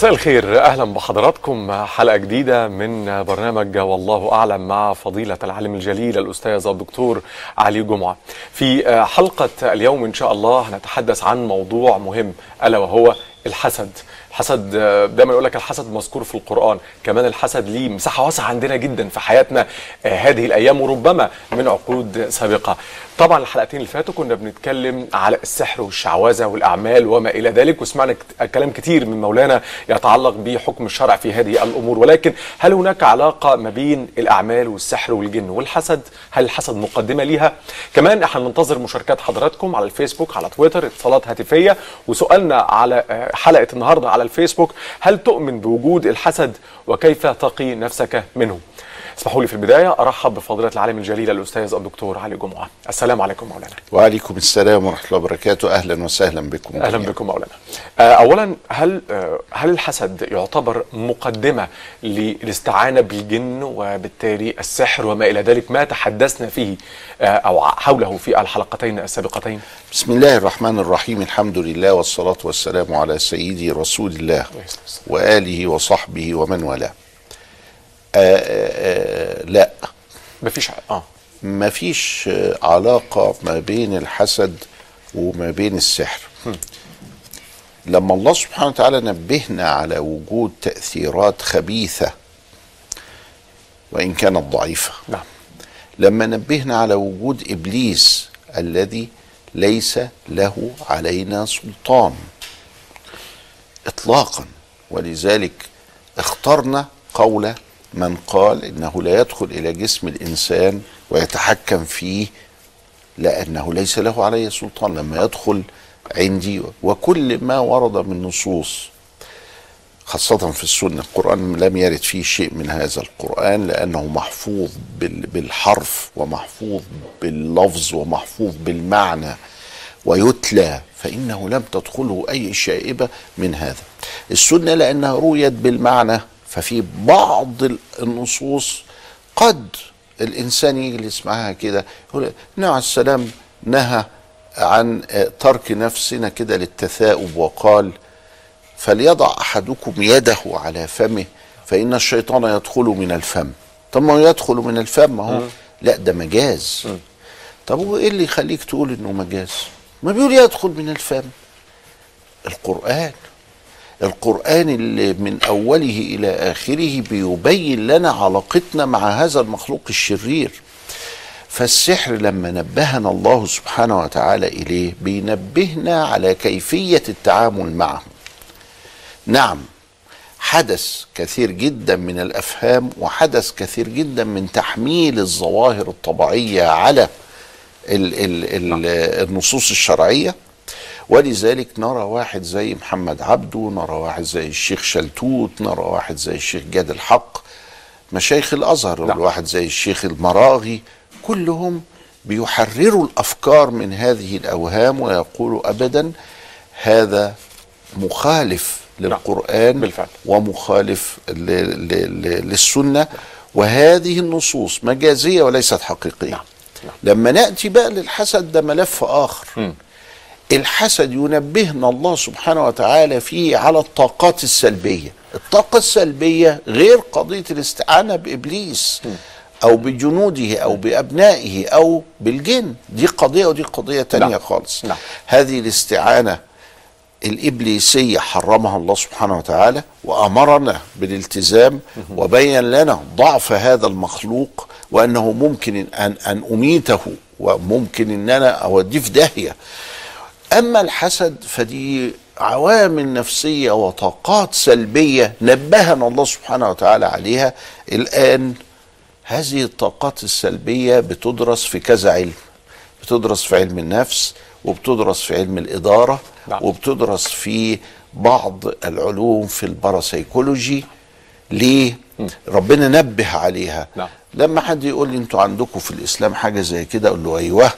مساء الخير أهلا بحضراتكم حلقة جديدة من برنامج والله أعلم مع فضيلة العالم الجليل الأستاذ الدكتور علي جمعة. في حلقة اليوم إن شاء الله هنتحدث عن موضوع مهم ألا وهو الحسد. الحسد دايما يقول لك الحسد مذكور في القرآن، كمان الحسد ليه مساحة واسعة عندنا جدا في حياتنا هذه الأيام وربما من عقود سابقة. طبعا الحلقتين اللي فاتوا كنا بنتكلم على السحر والشعوذة والأعمال وما إلى ذلك وسمعنا كلام كتير من مولانا يتعلق بحكم الشرع في هذه الأمور ولكن هل هناك علاقة ما بين الأعمال والسحر والجن والحسد؟ هل الحسد مقدمة ليها؟ كمان إحنا ننتظر مشاركات حضراتكم على الفيسبوك على تويتر اتصالات هاتفية وسؤالنا على حلقة النهارده على الفيسبوك هل تؤمن بوجود الحسد وكيف تقي نفسك منه؟ اسمحوا لي في البداية أرحب بفضيلة العالم الجليل الأستاذ الدكتور علي جمعة. السلام عليكم مولانا. وعليكم السلام ورحمة الله وبركاته. أهلا وسهلا بكم. أهلا بكم مولانا. أولا هل هل الحسد يعتبر مقدمة للاستعانة بالجن وبالتالي السحر وما إلى ذلك ما تحدثنا فيه أو حوله في الحلقتين السابقتين؟ بسم الله الرحمن الرحيم. الحمد لله والصلاة والسلام على سيدي رسول الله وآله وصحبه ومن والاه. لا. مفيش آه. مفيش علاقة ما بين الحسد وما بين السحر. م. لما الله سبحانه وتعالى نبهنا على وجود تأثيرات خبيثة وإن كانت ضعيفة. نعم. لما نبهنا على وجود إبليس الذي ليس له علينا سلطان إطلاقا ولذلك اخترنا قول من قال إنه لا يدخل إلى جسم الإنسان ويتحكم فيه لأنه ليس له عليه سلطان لما يدخل عندي وكل ما ورد من نصوص خاصة في السنة القرآن لم يرد فيه شيء من هذا القرآن لأنه محفوظ بالحرف ومحفوظ باللفظ ومحفوظ بالمعنى ويتلى فإنه لم تدخله أي شائبة من هذا. السنة لأنها رويت بالمعنى ففي بعض النصوص قد الإنسان يجلس معاها كده يقول النبي عليه السلام نهى عن ترك نفسنا كده للتثاؤب وقال فليضع أحدكم يده على فمه فإن الشيطان يدخل من الفم. طب ما هو يدخل من الفم أهو. لا ده مجاز. طب هو إيه اللي يخليك تقول إنه مجاز؟ ما بيقول يدخل من الفم. القرآن. القرآن اللي من أوله إلى آخره بيبين لنا علاقتنا مع هذا المخلوق الشرير. فالسحر لما نبهنا الله سبحانه وتعالى إليه بينبهنا على كيفية التعامل معه. نعم حدث كثير جدا من الأفهام وحدث كثير جدا من تحميل الظواهر الطبيعية على ال ال ال النصوص الشرعية. ولذلك نرى واحد زي محمد عبده نرى واحد زي الشيخ شلتوت نرى واحد زي الشيخ جاد الحق مشايخ الأزهر نعم. واحد زي الشيخ المراغي كلهم بيحرروا الأفكار من هذه الأوهام ويقولوا ابدا هذا مخالف للقرآن بالفعل. ومخالف للسنة وهذه النصوص مجازية وليست حقيقية نعم. نعم. لما نأتي بقى للحسد ده ملف آخر م. الحسد ينبهنا الله سبحانه وتعالى فيه على الطاقات السلبية. الطاقة السلبية غير قضية الاستعانة بإبليس أو بجنوده أو بأبنائه أو بالجن. دي قضية ودي قضية تانية نعم. خالص. نعم. هذه الاستعانة الإبليسية حرمها الله سبحانه وتعالى وأمرنا بالالتزام وبين لنا ضعف هذا المخلوق وأنه ممكن أن, أن أميته وممكن أن أنا أوديه في داهية. أما الحسد فدي عوامل نفسية وطاقات سلبية نبهنا الله سبحانه وتعالى عليها. الآن هذه الطاقات السلبية بتدرس في كذا علم. بتدرس في علم النفس وبتدرس في علم الإدارة نعم. وبتدرس في بعض العلوم في الباراسيكولوجي. ليه؟ ربنا نبه عليها. نعم. لما حد يقول لي أنتوا عندكم في الإسلام حاجة زي كده أقول له أيوه.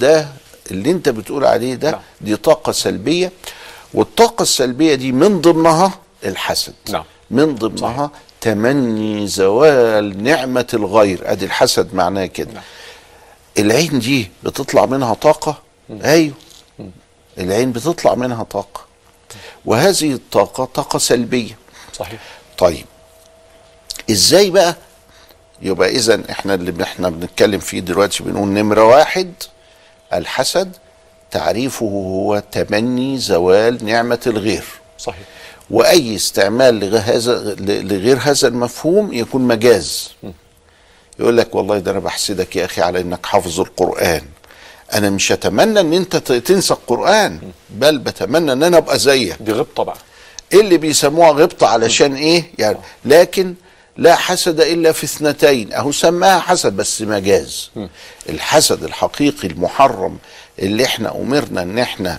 ده اللي انت بتقول عليه ده نعم. دي طاقة سلبية. والطاقة السلبية دي من ضمنها الحسد. نعم. من ضمنها تمني زوال نعمة الغير. أدي الحسد معناه كده. نعم. العين دي بتطلع منها طاقة؟ أيوه. العين بتطلع منها طاقة. وهذه الطاقة طاقة سلبية. صحيح. طيب. إزاي بقى؟ يبقى اذا إحنا اللي إحنا بنتكلم فيه دلوقتي بنقول نمرة واحد. الحسد تعريفه هو تمني زوال نعمة الغير. صحيح. وأي استعمال لغير هذا لغير هذا المفهوم يكون مجاز. يقول لك والله ده أنا بحسدك يا أخي على إنك حافظ القرآن. أنا مش أتمنى إن أنت ت- تنسى القرآن بل بتمنى إن أنا أبقى زيك. دي غبطة بقى. إيه اللي بيسموها غبطة علشان إيه؟ يعني لكن لا حسد إلا في اثنتين. أهو سماها حسد بس مجاز. الحسد الحقيقي المحرم اللي إحنا أمرنا إن إحنا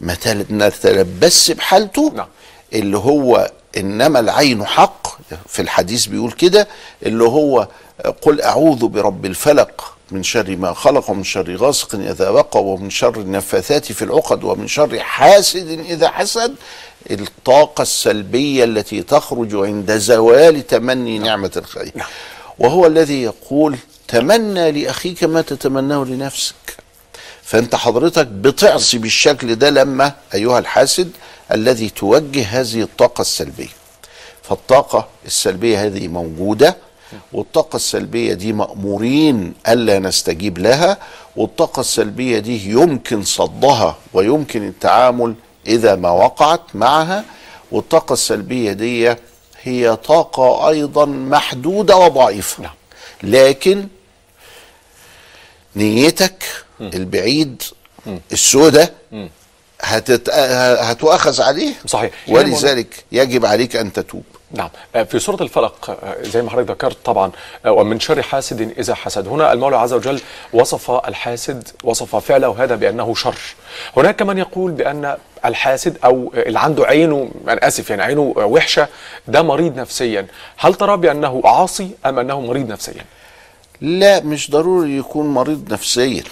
ما تل- نتلبس بحالته نعم. اللي هو إنما العين حق. في الحديث بيقول كده اللي هو قل أعوذ برب الفلق من شر ما خلق ومن شر غاسق إذا وقى ومن شر النفاثات في العقد ومن شر حاسد إذا حسد. الطاقة السلبية التي تخرج عند زوال تمني نعمة الخير. وهو الذي يقول تمنى لأخيك ما تتمناه لنفسك. فأنت حضرتك بتعصي بالشكل ده لما أيها الحاسد الذي توجه هذه الطاقة السلبية. فالطاقة السلبية هذه موجودة والطاقة السلبية دي مأمورين ألا نستجيب لها والطاقة السلبية دي يمكن صدها ويمكن التعامل إذا ما وقعت معها والطاقة السلبية دي هي طاقة أيضا محدودة وضعيفة. نعم. لكن نيتك البعيد السوداء هتت... هتؤخذ عليه. صحيح. ولذلك يجب عليك أن تتوب. نعم. آه، في سورة الفلق آه، زي ما حضرتك ذكرت طبعا آه، ومن شر حاسد إذا حسد. هنا المولى عز وجل وصف الحاسد وصف فعله هذا بأنه شر. هناك من يقول بأن الحاسد أو اللي عنده عينه أنا آسف يعني عينه وحشة ده مريض نفسيا. هل ترى بأنه عاصي أم أنه مريض نفسيا؟ لا مش ضروري يكون مريض نفسيا.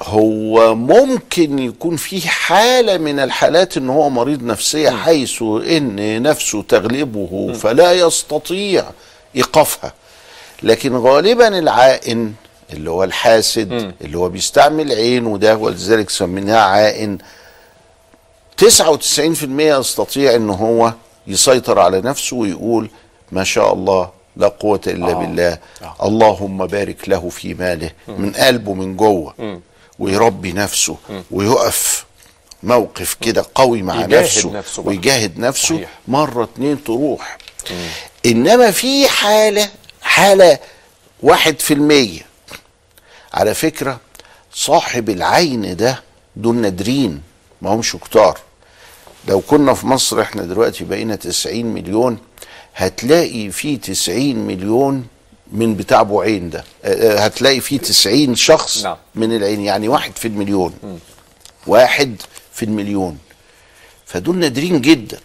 هو ممكن يكون في حالة من الحالات إن هو مريض نفسية حيث إن نفسه تغلبه فلا يستطيع إيقافها. لكن غالبا العائن اللي هو الحاسد اللي هو بيستعمل عينه ده ولذلك سميناه عائن 99% يستطيع إن هو يسيطر على نفسه ويقول ما شاء الله لا قوة إلا آه. بالله آه. اللهم بارك له في ماله من قلبه من جوه. ويربي نفسه ويقف موقف كده قوي مع يجاهد نفسه, نفسه بقى. ويجاهد نفسه صحيح. مرة اتنين تروح. إنما في حالة حالة واحد في المية. على فكرة صاحب العين ده دول نادرين ما همش كتار. لو كنا في مصر إحنا دلوقتي بقينا 90 مليون هتلاقي في 90 مليون من بتاع أبو عين ده. آه، آه، هتلاقي في 90 شخص نعم. من العين يعني واحد في المليون. واحد في المليون. فدول نادرين جدا.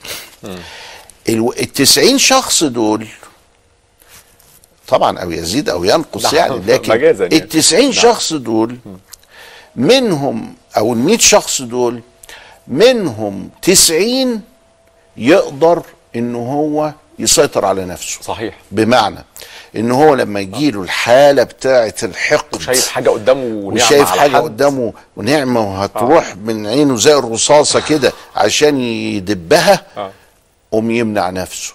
ال 90 شخص دول طبعا أو يزيد أو ينقص نعم، يعني لكن يعني. ال 90 نعم. شخص دول منهم أو ال 100 شخص دول منهم 90 يقدر إن هو يسيطر على نفسه. صحيح. بمعنى إن هو لما يجيله الحالة بتاعة الحقد وشايف حاجة قدامه ونعمة وشايف حاجة. قدامه ونعمة وهتروح من عينه زي الرصاصة كده عشان يدبها آه. قوم يمنع نفسه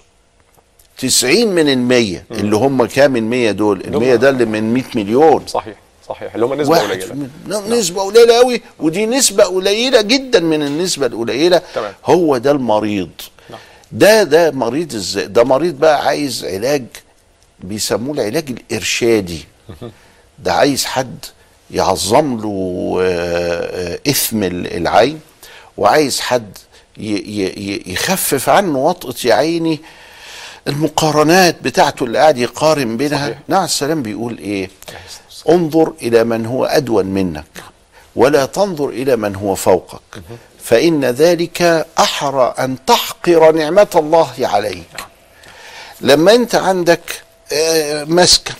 90 من المية اللي هم كام المية دول المية ده اللي من 100 مليون صحيح صحيح اللي هم نسبة واحد قليلة في المية. لا، نسبة قليلة قوي ودي نسبة قليلة جدا من النسبة القليلة تمام. هو ده المريض نعم. ده ده مريض إزاي ده مريض بقى عايز علاج بيسموه العلاج الإرشادي. ده عايز حد يعظم له آه، آه، ال- العين وعايز حد يخفف عنه وطأة يا عيني المقارنات بتاعته اللي قاعد يقارن بينها. صحيح. نعم السلام بيقول إيه؟ انظر إلى من هو أدون منك ولا تنظر إلى من هو فوقك فإن ذلك أحرى أن تحقر نعمة الله عليك. لما أنت عندك مسكن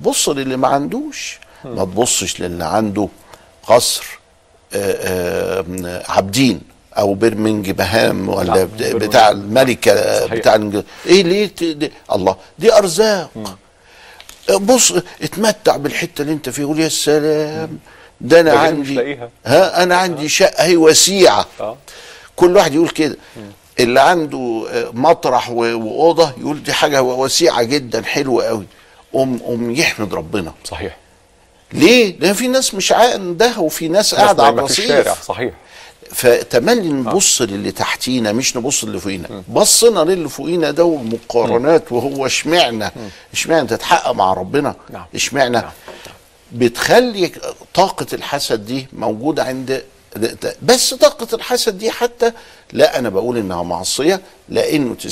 بص للي ما عندوش ما تبصش للي عنده قصر آه، آه، عابدين أو برمنجهام ولا بت- بتاع الملكة صحيح. بتاع. إيه ليه دي؟ الله دي أرزاق. بص اتمتع بالحتة اللي أنت فيها قول يا سلام ده أنا عندي. ها أنا عندي شقة هي وسيعة. كل واحد يقول كده. اللي عنده آه، مطرح وأوضة يقول دي حاجة وسيعة جدا حلوة قوي. قوم قوم يحمد ربنا. صحيح. ليه؟ لأن في ناس مش عندها وفي ناس قاعدة على الرصيف صحيح. فتملي نبص للي تحتينا مش نبص للي فوقينا. بصنا للي فوقينا ده والمقارنات وهو اشمعنى اشمعنى تتحقق مع ربنا. نعم. اشمعنى نعم. بتخلي طاقة الحسد دي موجودة عند بس طاقة الحسد دي حتى لا أنا بقول إنها معصية لأنه 90%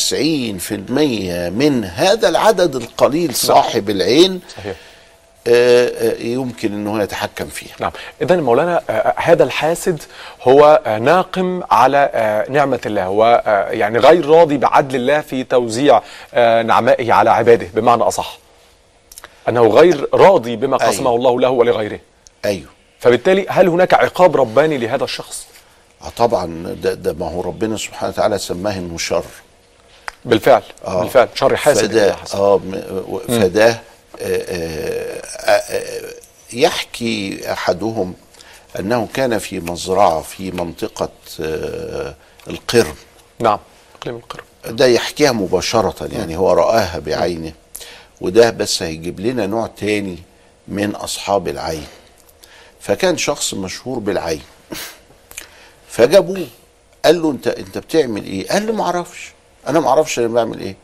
من هذا العدد القليل صاحب العين صحيح. آه، آه، يمكن إنه يتحكم فيها. نعم. اذا مولانا آه، هذا الحاسد هو ناقم على نعمة الله ويعني غير راضي بعدل الله في توزيع نعمائه على عباده بمعنى أصح. أنه غير راضي بما أيوة. قسمه الله له ولغيره. أيوه. فبالتالي هل هناك عقاب رباني لهذا الشخص؟ آه طبعا ده, ده ما هو ربنا سبحانه وتعالى سماه إنه شر. بالفعل آه. بالفعل شر حاسد فده. آه فده آه، آه، آه، يحكي أحدهم أنه كان في مزرعة في منطقة آه، القرم. نعم اقليم القرب ده يحكيها مباشرة يعني هو رآها بعينه. وده بس هيجيب لنا نوع تاني من أصحاب العين. فكان شخص مشهور بالعين. فجابوه قال له انت انت بتعمل إيه؟ قال له ما أعرفش. أنا ما أعرفش أنا بعمل إيه.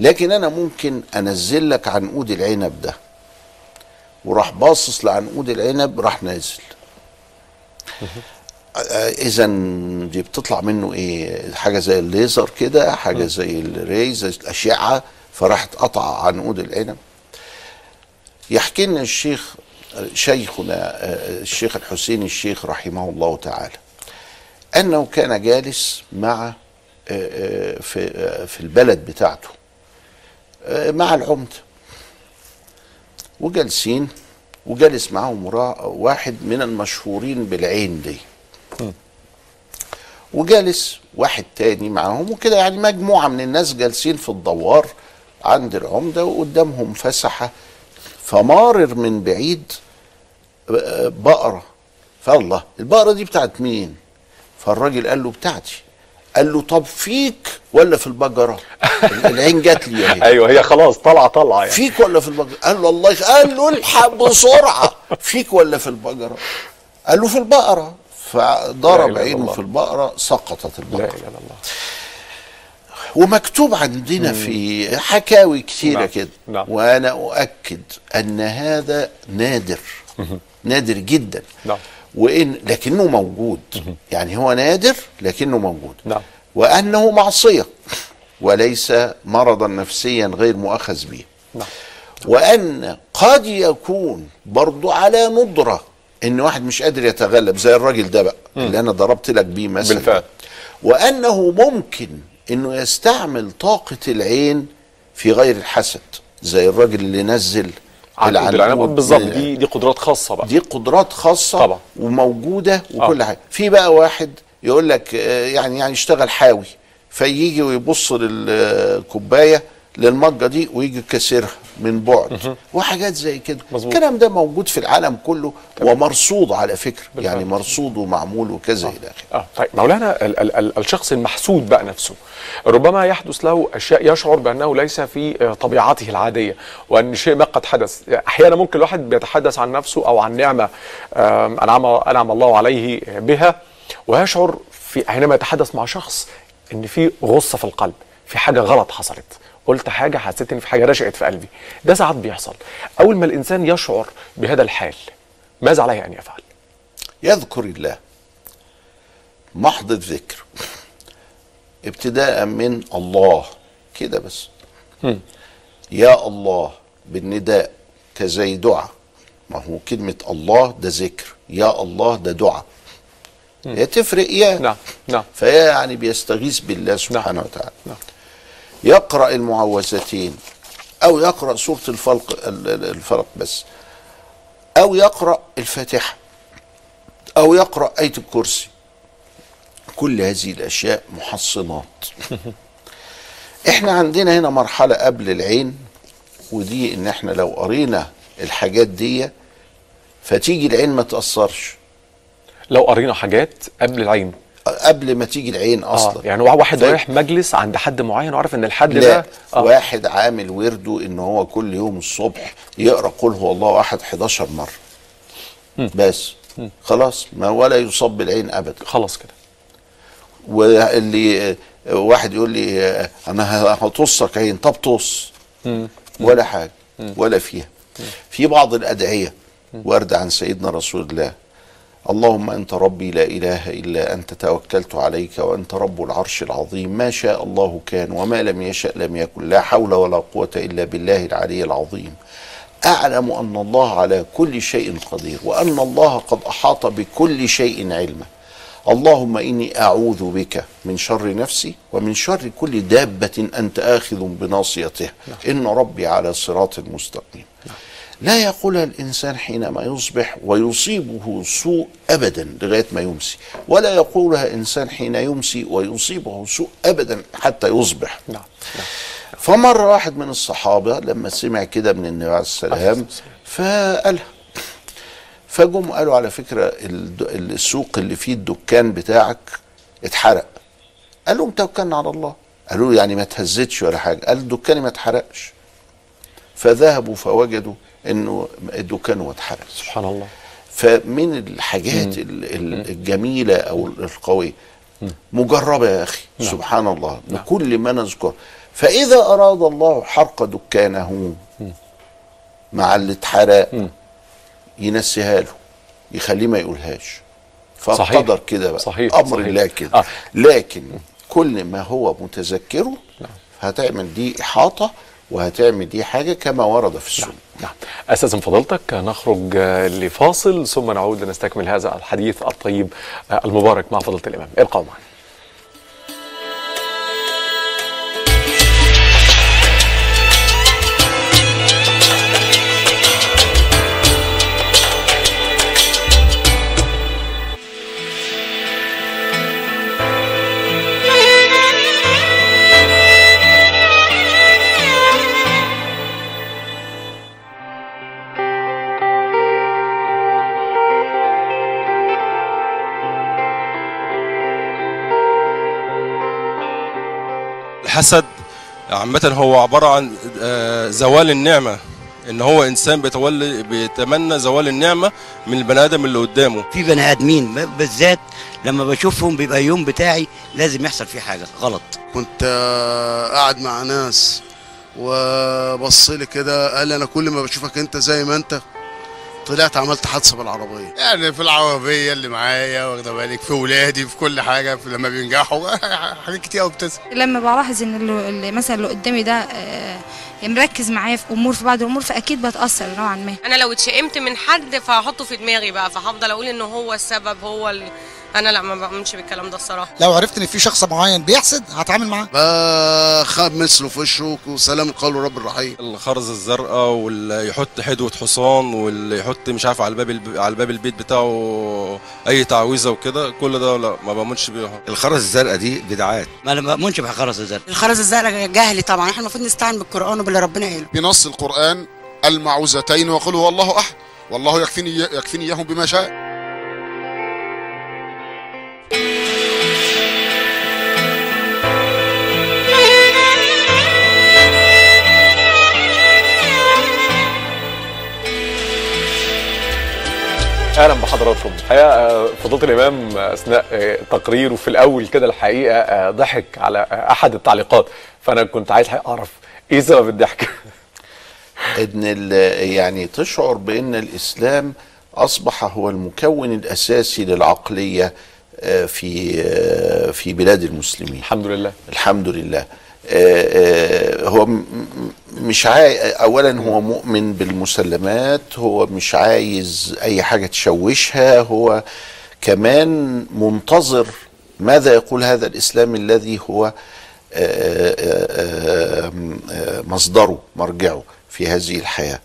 لكن أنا ممكن انزل لك عنقود العنب ده. وراح باصص لعنقود العنب راح نازل. إذا دي بتطلع منه إيه؟ حاجة زي الليزر كده حاجة زي الري زي الأشعة. فراحت قطع عنقود العنب. يحكي لنا الشيخ شيخنا آه، الشيخ الحسين الشيخ رحمه الله تعالى أنه كان جالس مع آه، آه، في آه، في البلد بتاعته آه، مع العمده وجالسين وجالس معاهم واحد من المشهورين بالعين دي وجالس واحد تاني معاهم وكده يعني مجموعة من الناس جالسين في الدوار عند العمدة وقدامهم فسحة فمارر من بعيد بقرة. فالله البقرة دي بتاعت مين؟ فالراجل قال له بتاعتي. قال له طب فيك ولا في البقرة؟ العين جات لي اهي أيوه هي خلاص طالعه طالعه يعني. فيك ولا في البقرة؟ قال له الله. قال له الحق بسرعة. فيك ولا في البقرة؟ قال له في البقرة. لا فضرب إله إلا عينه. في البقرة سقطت لا البقرة إله إلا الله. ومكتوب عندنا في حكاوي كثيرة نعم. كده. نعم. وأنا أؤكد أن هذا نادر. نادر جدا. نعم. وإن لكنه موجود. يعني هو نادر لكنه موجود. نعم. وأنه معصية. وليس مرضا نفسيا غير مؤخذ به. نعم. وأن قد يكون برضو على ندرة. إن واحد مش قادر يتغلب. زي الراجل ده بقى. اللي أنا ضربت لك بيه مثلا. بالفعل. وأنه ممكن إنه يستعمل طاقة العين في غير الحسد زي الراجل اللي نزل العنب بالظبط دي دي قدرات خاصة بقى دي قدرات خاصة طبعا. وموجودة وكل آه. حاجة في بقى واحد يقول لك آه، يعني يعني يشتغل حاوي فيجي ويبص للكوباية للمجة دي ويجي كسرها من بعد. وحاجات زي كده. مظبوط. الكلام ده موجود في العالم كله ومرصود على فكرة. بالفعل. يعني مرصود ومعمول وكذا إلى آخره. آه. طيب مولانا ال ال ال الشخص المحسود بقى نفسه ربما يحدث له أشياء يشعر بأنه ليس في آه، طبيعته العادية وأن شيء ما قد حدث. أحيانا ممكن الواحد بيتحدث عن نفسه أو عن نعمة انعم أنعم الله عليه بها ويشعر في حينما يتحدث مع شخص إن في غصة في القلب في حاجة غلط حصلت. قلت حاجة حسيت إن في حاجة رشقت في قلبي. ده ساعات بيحصل. أول ما الإنسان يشعر بهذا الحال ماذا عليه أن يفعل؟ يذكر الله. محض الذكر. ابتداء من الله. كده بس. يا الله بالنداء كزي دعاء. ما هو كلمة الله ده ذكر. يا الله ده دعاء. هي تفرق يا نعم نعم. فهي يعني بيستغيث بالله سبحانه وتعالى. نعم. يقرأ المعوذتين أو يقرأ سورة الفلق ال- ال- الفلق بس أو يقرأ الفاتحة أو يقرأ آية الكرسي. كل هذه الأشياء محصنات. إحنا عندنا هنا مرحلة قبل العين ودي إن إحنا لو قرينا الحاجات دي فتيجي العين ما تأثرش. لو قرينا حاجات قبل العين. قبل ما تيجي العين أصلا. آه يعني واحد طيب. رايح مجلس عند حد معين وعارف إن الحد لا ده آه. واحد عامل ورده إن هو كل يوم الصبح يقرأ قل هو الله أحد 11 مرة. بس. خلاص. ما ولا يصاب بالعين ابدا. خلاص كده. واللي واحد يقول لي آه، أنا هطصك عين. طب طص ولا حاجة. ولا فيها. في بعض الأدعية. وارد عن سيدنا رسول الله. اللهم أنت ربي لا إله إلا أنت توكلت عليك وأنت رب العرش العظيم. ما شاء الله كان وما لم يشأ لم يكن. لا حول ولا قوة إلا بالله العلي العظيم. أعلم أن الله على كل شيء قدير وأن الله قد أحاط بكل شيء علما. اللهم إني أعوذ بك من شر نفسي ومن شر كل دابة أنت آخذ بناصيتها إن ربي على صراط مستقيم. لا يقولها الإنسان حينما يصبح ويصيبه سوء ابدا لغاية ما يمسي ولا يقولها إنسان حين يمسي ويصيبه سوء ابدا حتى يصبح. نعم نعم. فمر واحد من الصحابة لما سمع كده من النبي عليه السلام فقالها فجم قالوا على فكرة الد- السوق اللي فيه الدكان بتاعك اتحرق. قال لهم توكلنا على الله. قالوا له يعني ما تهزتش ولا حاجة. قال دكاني ما اتحرقش. فذهبوا فوجدوا إنه الدكان هو اتحرق سبحان الله. فمن الحاجات ال- ال- الجميلة أو القوية مجربة يا أخي. سبحان الله. بكل ما نذكر. فإذا أراد الله حرق دكانه مع اللي اتحرق ينسيها له يخليه ما يقولهاش. فقدر كده بقى. صحيح، أمر صحيح. الله كده. آه. لكن كل ما هو متذكره هتعمل دي إحاطة وهتعمل دي حاجة كما ورد في السنة. نعم. أستاذن فضيلتك نخرج آه، لفاصل ثم نعود لنستكمل هذا الحديث الطيب آه، المبارك مع فضيلة الإمام. ابقوا معنا. الحسد عامة هو عبارة عن آه، زوال النعمة. إن هو إنسان بيتولي بيتمنى زوال النعمة من البني آدم اللي قدامه. في بني آدمين بالذات لما بشوفهم بيبقى اليوم بتاعي لازم يحصل فيه حاجة. غلط. كنت آه، قاعد مع ناس وبص لي كده قال لي أنا كل ما بشوفك أنت زي ما أنت طلعت عملت حادثة بالعربية. يعني في العربية اللي معايا واخدة بالك في ولادي في كل حاجة في لما بينجحوا. حاجات كتير قوي بتظهر. لما بلاحظ إن اللي اللي مثلا اللي قدامي ده آه، مركز معايا في أمور في بعض الأمور فأكيد بتأثر نوعا ما. أنا لو اتشائمت من حد فهحطه في دماغي بقى فهفضل أقول ان هو السبب هو ال... أنا لا ما بعملش بالكلام ده الصراحة. لو عرفت إن في شخص معين بيحسد هتعامل معاه. بخاب مثله في وشه وسلام قول رب الرحيم. الخرز الزرقاء واللي يحط حدوة حصان واللي يحط مش عارف على باب الب... على باب البيت بتاعه أي تعويذة وكده كل ده لا ما بامنش بيها الخرز الزرقاء دي بدعات. ما أنا ما بؤمنش بخرس الزرق الخرز الزرقاء جهلي طبعا. إحنا المفروض نستعين بالقرآن وباللي ربنا قاله بنص القرآن المعوذتين وقل هو الله أحد والله يكفيني يكفيني إياهم بما شاء. أهلا بحضراتكم. الحقيقة آه، فضيلة الإمام آه، أثناء آه، تقريره في الأول كده الحقيقة ضحك على أحد التعليقات. فأنا كنت عايز أعرف إيه سبب الضحك؟ إن يعني تشعر بإن الإسلام أصبح هو المكون الأساسي للعقلية في في بلاد المسلمين. الحمد لله. الحمد لله. هو م- م- مش عاي... اولا هو مؤمن بالمسلمات هو مش عايز أي حاجة تشوشها هو كمان منتظر ماذا يقول هذا الإسلام الذي هو آه، آه، آه، آه، مصدره مرجعه في هذه الحياة.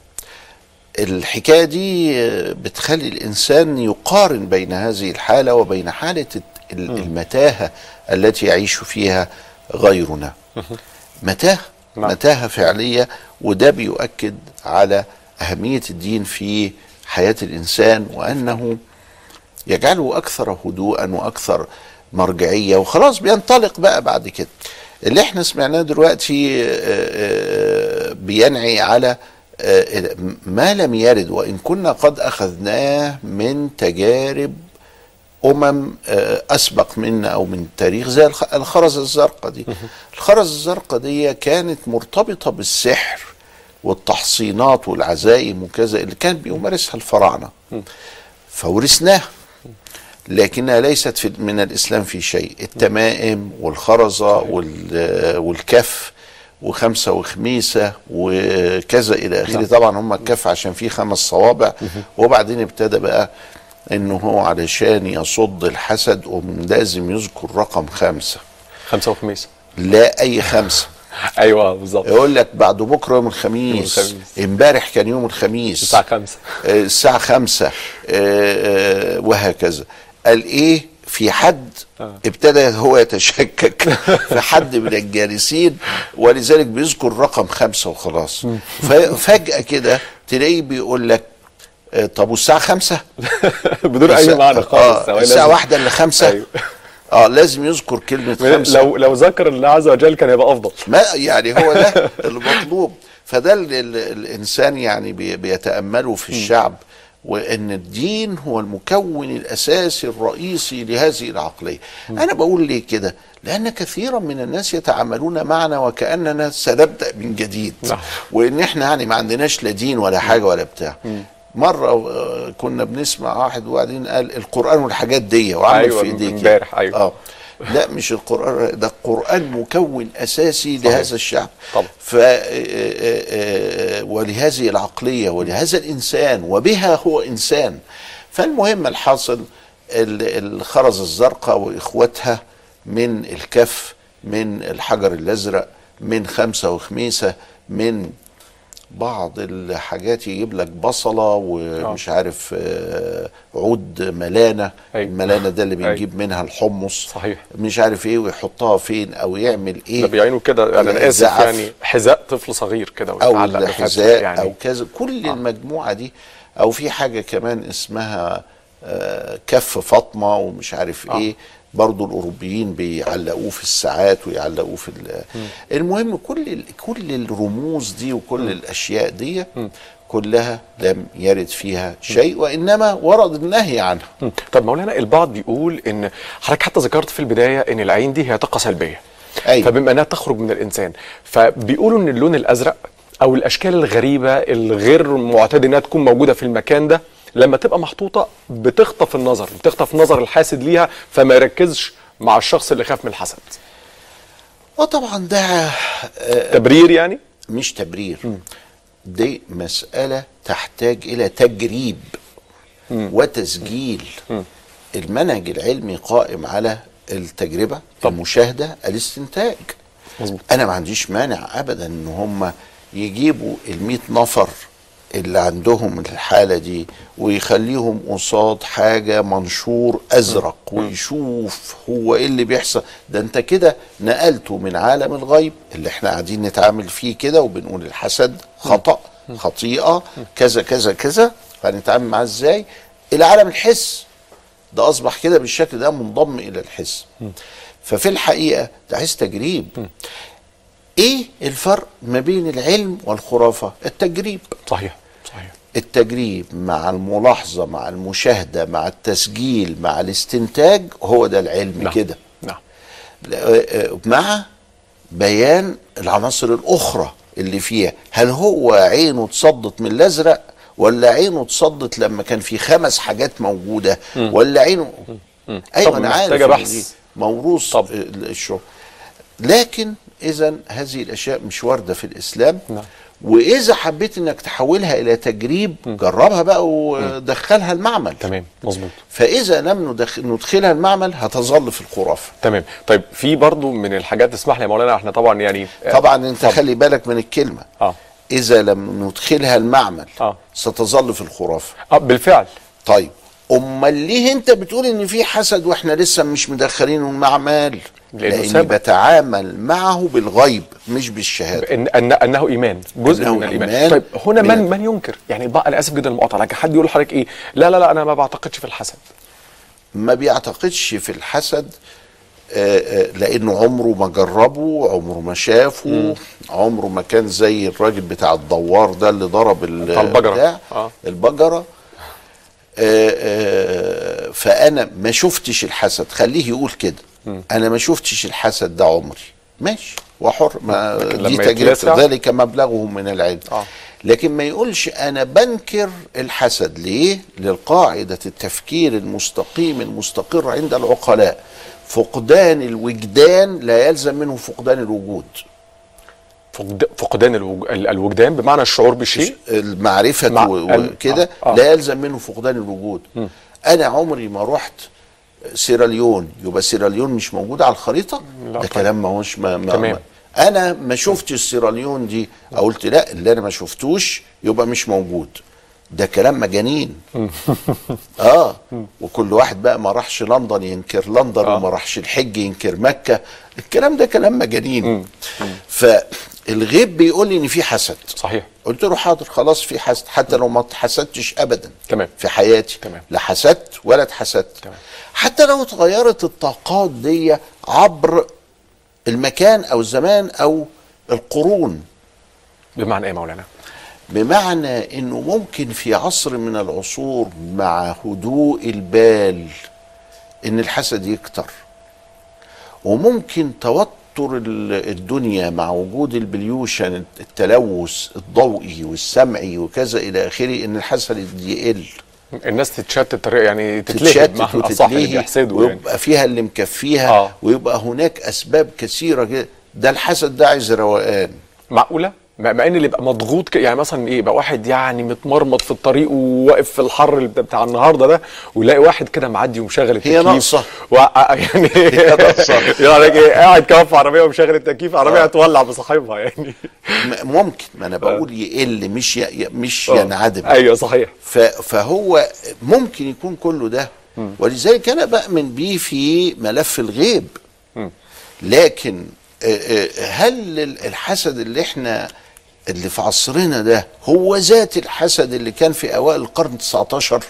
الحكاية دي آه، بتخلي الإنسان يقارن بين هذه الحالة وبين حالة المتاهة التي يعيش فيها غيرنا. متاهه نعم. متاهة فعلية وده بيؤكد على أهمية الدين في حياة الإنسان وأنه يجعله أكثر هدوءا وأكثر مرجعية. وخلاص بينطلق بقى بعد كده. اللي إحنا سمعناه دلوقتي آه، آه، بينعي على آه، ما لم يرد وإن كنا قد أخذناه من تجارب أمم آه، أسبق منا أو من التاريخ زي الخ- الخرز الزرقاء دي. الخرز الزرقاء دي كانت مرتبطة بالسحر والتحصينات والعزائم وكذا اللي كان بيمارسها الفراعنة. فورثناها. لكنها ليست في من الإسلام في شيء. التمائم والخرزه وال- والكف وخمسة وخميسة وكذا إلى آخره. طبعا هم الكف عشان فيه خمس صوابع. وبعدين ابتدى بقى إنه هو علشان يصد الحسد لازم يذكر رقم خمسة. خمسة وخميس. لا أي خمسة. أيوه بالظبط. يقول لك بعد بكرة يوم الخميس. امبارح كان يوم الخميس. الساعة خمسة. آه، الساعة خمسة. آه، آه، وهكذا. قال إيه؟ في حد ابتدى هو يتشكك. في حد من الجالسين. ولذلك بيذكر رقم خمسة وخلاص. ففجأة كده تلاقيه بيقول لك آه، طب والساعة خمسة؟ بدون أي معنى خالص آه لازم- واحدة إلا خمسة؟ أيوة. آه لازم يذكر كلمة خمسة. لو لو ذكر الله عز وجل كان يبقى أفضل. ما يعني هو ده المطلوب. فده ال- ال- الإنسان يعني بي- بيتأمله في الشعب وإن الدين هو المكون الأساسي الرئيسي لهذه العقلية. أنا بقول ليه كده؟ لأن كثيرا من الناس يتعاملون معنا وكأننا سنبدأ من جديد نعم. وإن إحنا يعني ما عندناش لا دين ولا حاجة ولا بتاع. مرة كنا بنسمع واحد وبعدين قال القرآن والحاجات دي وعمل أيوة، في ايديك امبارح، أيوة. آه. لا مش القرآن ده القرآن مكون أساسي لهذا الشعب. طبعا. ف آه، آه، آه، ولهذه العقلية ولهذا الإنسان وبها هو إنسان. فالمهم الحاصل ال- الخرز الزرقاء وإخوتها من الكف من الحجر الأزرق من خمسة وخميسة من بعض الحاجات يجيب لك بصلة ومش عارف آه، عود ملانة. أيوة. الملانة ده اللي أيوة. بنجيب منها الحمص. صحيح. مش عارف إيه ويحطها فين أو يعمل إيه. ده بيعينوا كده أنا آسف يعني حذاء طفل صغير كده أو الحذاء يعني. أو كذا. كل المجموعة دي. أو في حاجة كمان اسمها آه، كف فاطمة ومش عارف آه. إيه. برضو الأوروبيين بيعلقوه في الساعات ويعلقوه في ال- المهم كل كل الرموز دي وكل الأشياء دي كلها لم يرد فيها شيء وإنما ورد النهي عنها. طب مولانا البعض بيقول إن حضرتك حتى ذكرت في البداية إن العين دي هي طاقة سلبية. أيوة. فبما أنها تخرج من الإنسان فبيقولوا إن اللون الأزرق أو الأشكال الغريبة الغير معتاده إنها تكون موجودة في المكان ده لما تبقى محطوطة بتخطف النظر بتخطف نظر الحاسد ليها فما يركزش مع الشخص اللي خاف من الحسد. وطبعا ده آه، تبرير يعني؟ مش تبرير. دي مسألة تحتاج إلى تجريب وتسجيل. المنهج العلمي قائم على التجربة المشاهدة الاستنتاج. مظبوط. أنا ما عنديش مانع أبدا إن هم يجيبوا المئة نفر اللي عندهم الحالة دي ويخليهم قصاد حاجة منشور أزرق ويشوف هو إيه اللي بيحصل. ده أنت كده نقلته من عالم الغيب اللي إحنا قاعدين نتعامل فيه كده وبنقول الحسد خطأ خطيئة كذا كذا كذا. هنتعامل معاه إزاي؟ إلى عالم الحس. ده أصبح كده بالشكل ده منضم إلى الحس. ففي الحقيقة ده عايز تجريب. إيه الفرق ما بين العلم والخرافة؟ التجريب. صحيح صحيح. التجريب مع الملاحظة مع المشاهدة مع التسجيل مع الاستنتاج هو ده العلم نعم. كده. نعم. مع بيان العناصر الأخرى اللي فيها. هل هو عينه اتصدت من الأزرق ولا عينه اتصدت لما كان في خمس حاجات موجودة ولا عينه أيوه طب أنا عارف موروث طب. الشغل لكن اذا هذه الأشياء مش واردة في الإسلام. نعم. وإذا حبيت إنك تحولها إلى تجريب جربها بقى ودخلها المعمل. تمام مظبوط. فإذا لم ندخ- ندخلها المعمل هتظل في الخرافة. تمام. طيب في برضو من الحاجات تسمح لي يا مولانا إحنا طبعا يعني طبعا أنت خلي بالك من الكلمة. آه. إذا لم ندخلها المعمل آه. ستظل في الخرافة. آه بالفعل. طيب أمال ليه أنت بتقول إن في حسد وإحنا لسه مش مدخلينه المعمل؟ لأنه لأني سبب. بتعامل معه بالغيب مش بالشهادة. إن أن أنه إيمان جزء أنه من الإيمان. إيمان طيب هنا من من ينكر؟ يعني بقى أنا آسف جدا المقاطعة لكن حد يقول لحضرتك إيه؟ لا لا لا أنا ما بعتقدش في الحسد. ما بيعتقدش في الحسد آه، آه، لأنه عمره ما جربه عمره ما شافه عمره ما كان زي الراجل بتاع الدوار ده اللي ضرب ال- بتاع البجرة. بتاع آه. البجره آه، آه، فأنا ما شفتش الحسد. خليه يقول كده. أنا ما شفتش الحسد ده عمري. ماشي وحر ما دي تجربة ذلك مبلغهم من العلم. آه. لكن ما يقولش أنا بنكر الحسد. ليه؟ للقاعدة التفكير المستقيم المستقر عند العقلاء. فقدان الوجدان لا يلزم منه فقدان الوجود. فقد- فقدان الوج- ال- الوجدان بمعنى الشعور بشيء؟ المعرفة مع- وكده آه، آه. لا يلزم منه فقدان الوجود. أنا عمري ما رحت سيراليون يبقى سيراليون مش موجودة على الخريطة؟ لا ده طبعا. كلام ما هوش ما, ما تمام. ما أنا ما شفتش سيراليون دي قلت لا اللي أنا ما شفتوش يبقى مش موجود. ده كلام مجانين. آه. وكل واحد بقى ما راحش لندن ينكر لندن آه. وما راحش الحج ينكر مكة. الكلام ده كلام مجانين. فالغيب بيقول لي إن في حسد. صحيح. قلت له حاضر خلاص في حسد حتى لو ما اتحسدتش ابدا تمام. في حياتي. تمام. لا حسدت ولا اتحسدت. تمام. حتى لو اتغيرت الطاقات دي عبر المكان أو الزمان أو القرون. بمعنى إيه مولانا؟ بمعنى إنه ممكن في عصر من العصور مع هدوء البال إن الحسد يكتر. وممكن توتر ال- الدنيا مع وجود البليوشن التلوث الضوئي والسمعي وكذا إلى آخره إن الحسد يقل. الناس تتشتت يعني تتشتت بمعنى أصح وتتلهي بيحسدوا يعني ويبقى فيها اللي مكفيها آه. ويبقى هناك أسباب كثيرة جدا ده الحسد ده عايز روقان معقولة؟ مع إن اللي يبقى مضغوط ك- يعني مثلا إيه يبقى واحد يعني متمرمط في الطريق وواقف في الحر اللي بتاع النهارده ده ويلاقي واحد كده معدي ومشغل التكييف. ناقصة. و... يعني ناقصة. يعني إيه، قاعد كمان في عربية ومشغل التكييف عربية آه. هتولع بصاحبها يعني. ممكن. ما أنا بقول يقل مش ي... مش آه. ينعدم. أيوه صحيح. ف... فهو ممكن يكون كله ده. ولذلك أنا بأمن بيه في ملف الغيب. لكن آه، آه، هل ال- الحسد اللي إحنا اللي في عصرنا ده هو ذات الحسد اللي كان في أوائل القرن 19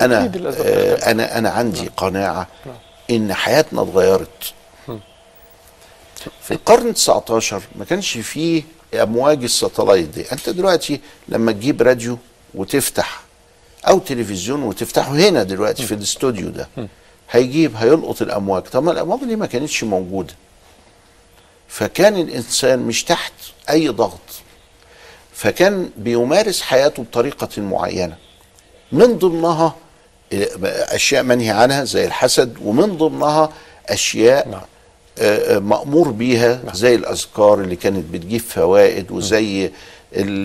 أنا آه، أنا أنا عندي قناعة إن حياتنا اتغيرت. في القرن 19 ما كانش فيه أمواج الساتلايت دي. أنت دلوقتي لما تجيب راديو وتفتح أو تلفزيون وتفتحه هنا دلوقتي في الاستوديو ده هيجيب هيلقط الأمواج. طب ما الأمواج دي ما كانتش موجودة. فكان الإنسان مش تحت أي ضغط. فكان بيمارس حياته بطريقة معينة. من ضمنها أشياء منهي عنها زي الحسد ومن ضمنها أشياء نعم. آه، آه، مأمور بيها زي الأذكار اللي كانت بتجيب فوائد وزي ال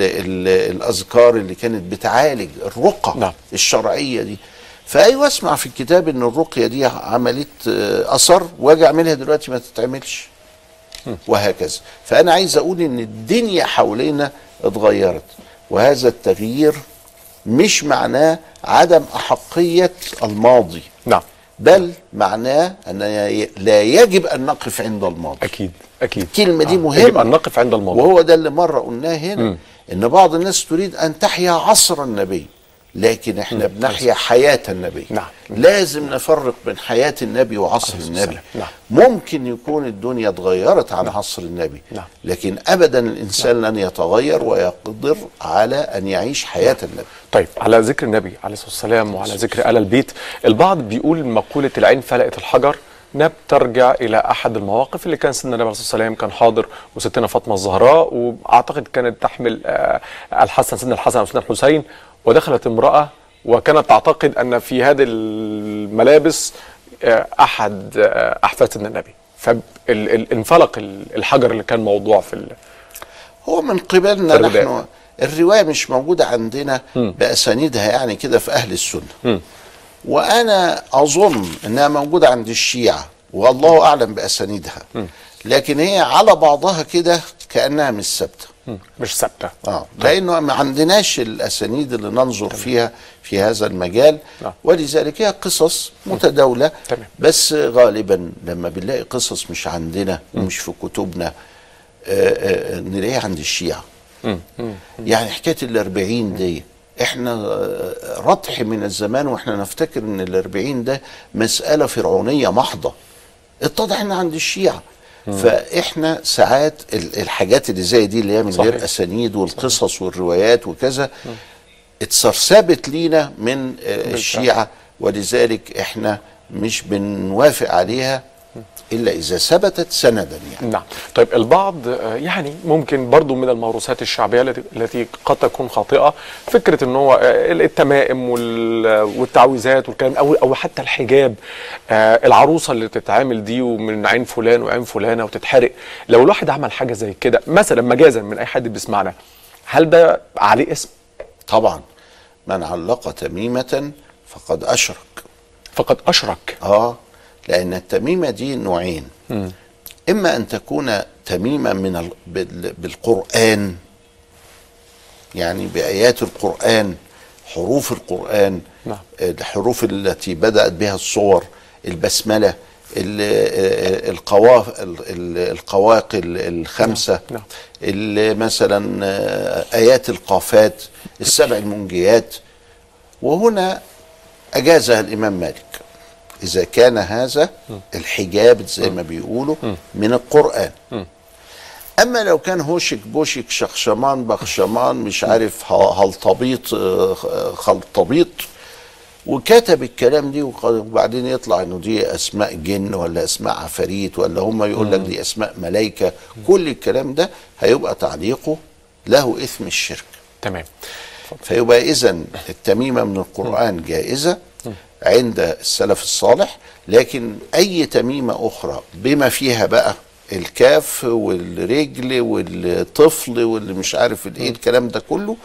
ال الأذكار اللي كانت بتعالج الرقى نعم. الشرعية دي. فأيوة أسمع في الكتاب إن الرقية دي عملت آه، أثر وأجي أعملها دلوقتي ما تتعملش. وهكذا فأنا عايز أقول إن الدنيا حوالينا اتغيرت وهذا التغيير مش معناه عدم أحقية الماضي نعم بل معناه أن لا يجب أن نقف عند الماضي أكيد أكيد الكلمة دي آه. مهمة. يجب أن نقف عند الموضوع وهو ده اللي مرة قلناه هنا مم. إن بعض الناس تريد أن تحيا عصر النبي لكن إحنا بنحيا حياة النبي. نعم. لازم نفرق بين حياة النبي وعصر النبي. نعم. ممكن يكون الدنيا اتغيرت عن عصر النبي. نعم. لكن أبدا الإنسان لن يتغير ويقدر على أن يعيش حياة النبي. طيب على ذكر النبي عليه الصلاة والسلام وعلى ذكر آل البيت البعض بيقول مقولة العين فلقت الحجر نب ترجع إلى أحد المواقف اللي كان سيدنا النبي عليه الصلاة والسلام كان حاضر وستنا فاطمة الزهراء وأعتقد كانت تحمل آه، الحسن سيدنا الحسن وسيدنا الحسين. ودخلت امرأة وكانت تعتقد أن في هذه الملابس آه، أحد آه، أحفاد سيدنا النبي. فانفلق الحجر اللي كان موضوع في هو من قبلنا. نحن. الرواية مش موجودة عندنا بأسانيدها يعني كده في أهل السنة. مم. وأنا أظن أنها موجودة عند الشيعة والله أعلم بأسانيدها. لكن هي على بعضها كده كأنها مش ثابتة. مش ثابتة. آه. لأنه ما عندناش الأسانيد اللي ننظر فيها في هذا المجال. نعم. ولذلك هي قصص متداولة تمام. بس غالبا لما بنلاقي قصص مش عندنا ومش في كتبنا آه، آه، نلاقيها عند الشيعة. يعني حكاية الأربعين دي إحنا آه، رطح من الزمان وإحنا نفتكر إن الأربعين ده مسألة فرعونية محضة. اتضح إن عند الشيعة. فإحنا ساعات ال- الحاجات اللي زي دي اللي هي من صحيح. غير أسانيد والقصص والروايات وكذا اتسرسبت لينا من آه، الشيعة ولذلك إحنا مش بنوافق عليها إلا إذا ثبتت سندا يعني. نعم. طيب البعض آه، يعني ممكن برضو من الموروثات الشعبية التي- قد تكون خاطئة فكرة إن هو آه، التمائم وال- والتعويذات والكلام أو أو حتى الحجاب آه، العروسة اللي تتعامل دي ومن عين فلان وعين فلانة وتتحرق. لو الواحد عمل حاجة زي كده مثلا مجازا من أي حد بيسمعنا هل ده عليه اسم؟ طبعا. من علق تميمة فقد أشرك. فقد أشرك. آه. لأن التميمة دي نوعين إما أن تكون تميمة من ال... بال... بالقرآن يعني بآيات القرآن حروف القرآن نعم. الحروف التي بدأت بها الصور البسملة ال- القواف القواقل الخمسة نعم. اللي مثلا آه، آيات القافات السبع المنجيات وهنا أجازها الإمام مالك إذا كان هذا الحجاب زي ما بيقولوا من القرآن. أما لو كان هوشك بوشك شخشمان بخشمان مش عارف هلطبيط آه، خلطبيط وكتب الكلام دي وبعدين يطلع إنه دي أسماء جن ولا أسماء عفاريت ولا هم يقول لك دي أسماء ملائكه كل الكلام ده هيبقى تعليقه له إثم الشرك. تمام. فيبقى اذا التميمة من القرآن جائزة. عند السلف الصالح لكن أي تميمة أخرى بما فيها بقى الكاف والرجل والطفل واللي مش عارف الايه الكلام ده كله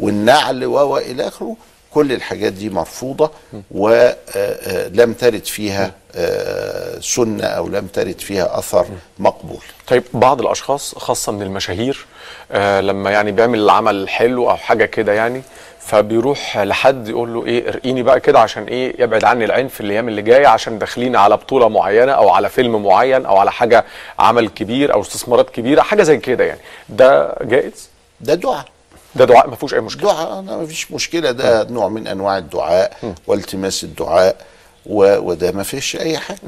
والنعل و إلى آخره كل الحاجات دي مرفوضة ولم ترد فيها آه، سنة أو لم ترد فيها أثر مقبول. طيب بعض الأشخاص خاصة من المشاهير آه لما يعني بيعمل عمل حلو أو حاجة كده يعني فبيروح لحد يقول له إيه ارقيني بقى كده عشان إيه يبعد عني العين في الأيام اللي جاية عشان داخلين على بطولة معينة أو على فيلم معين أو على حاجة عمل كبير أو استثمارات كبيرة حاجة زي كده يعني. ده جائز؟ ده دعاء. ده دعاء ما فيهوش أي مشكلة. دعاء أنا ما فيش مشكلة. ده نوع من أنواع الدعاء والتماس الدعاء. و... وده ما فيش أي حاجة.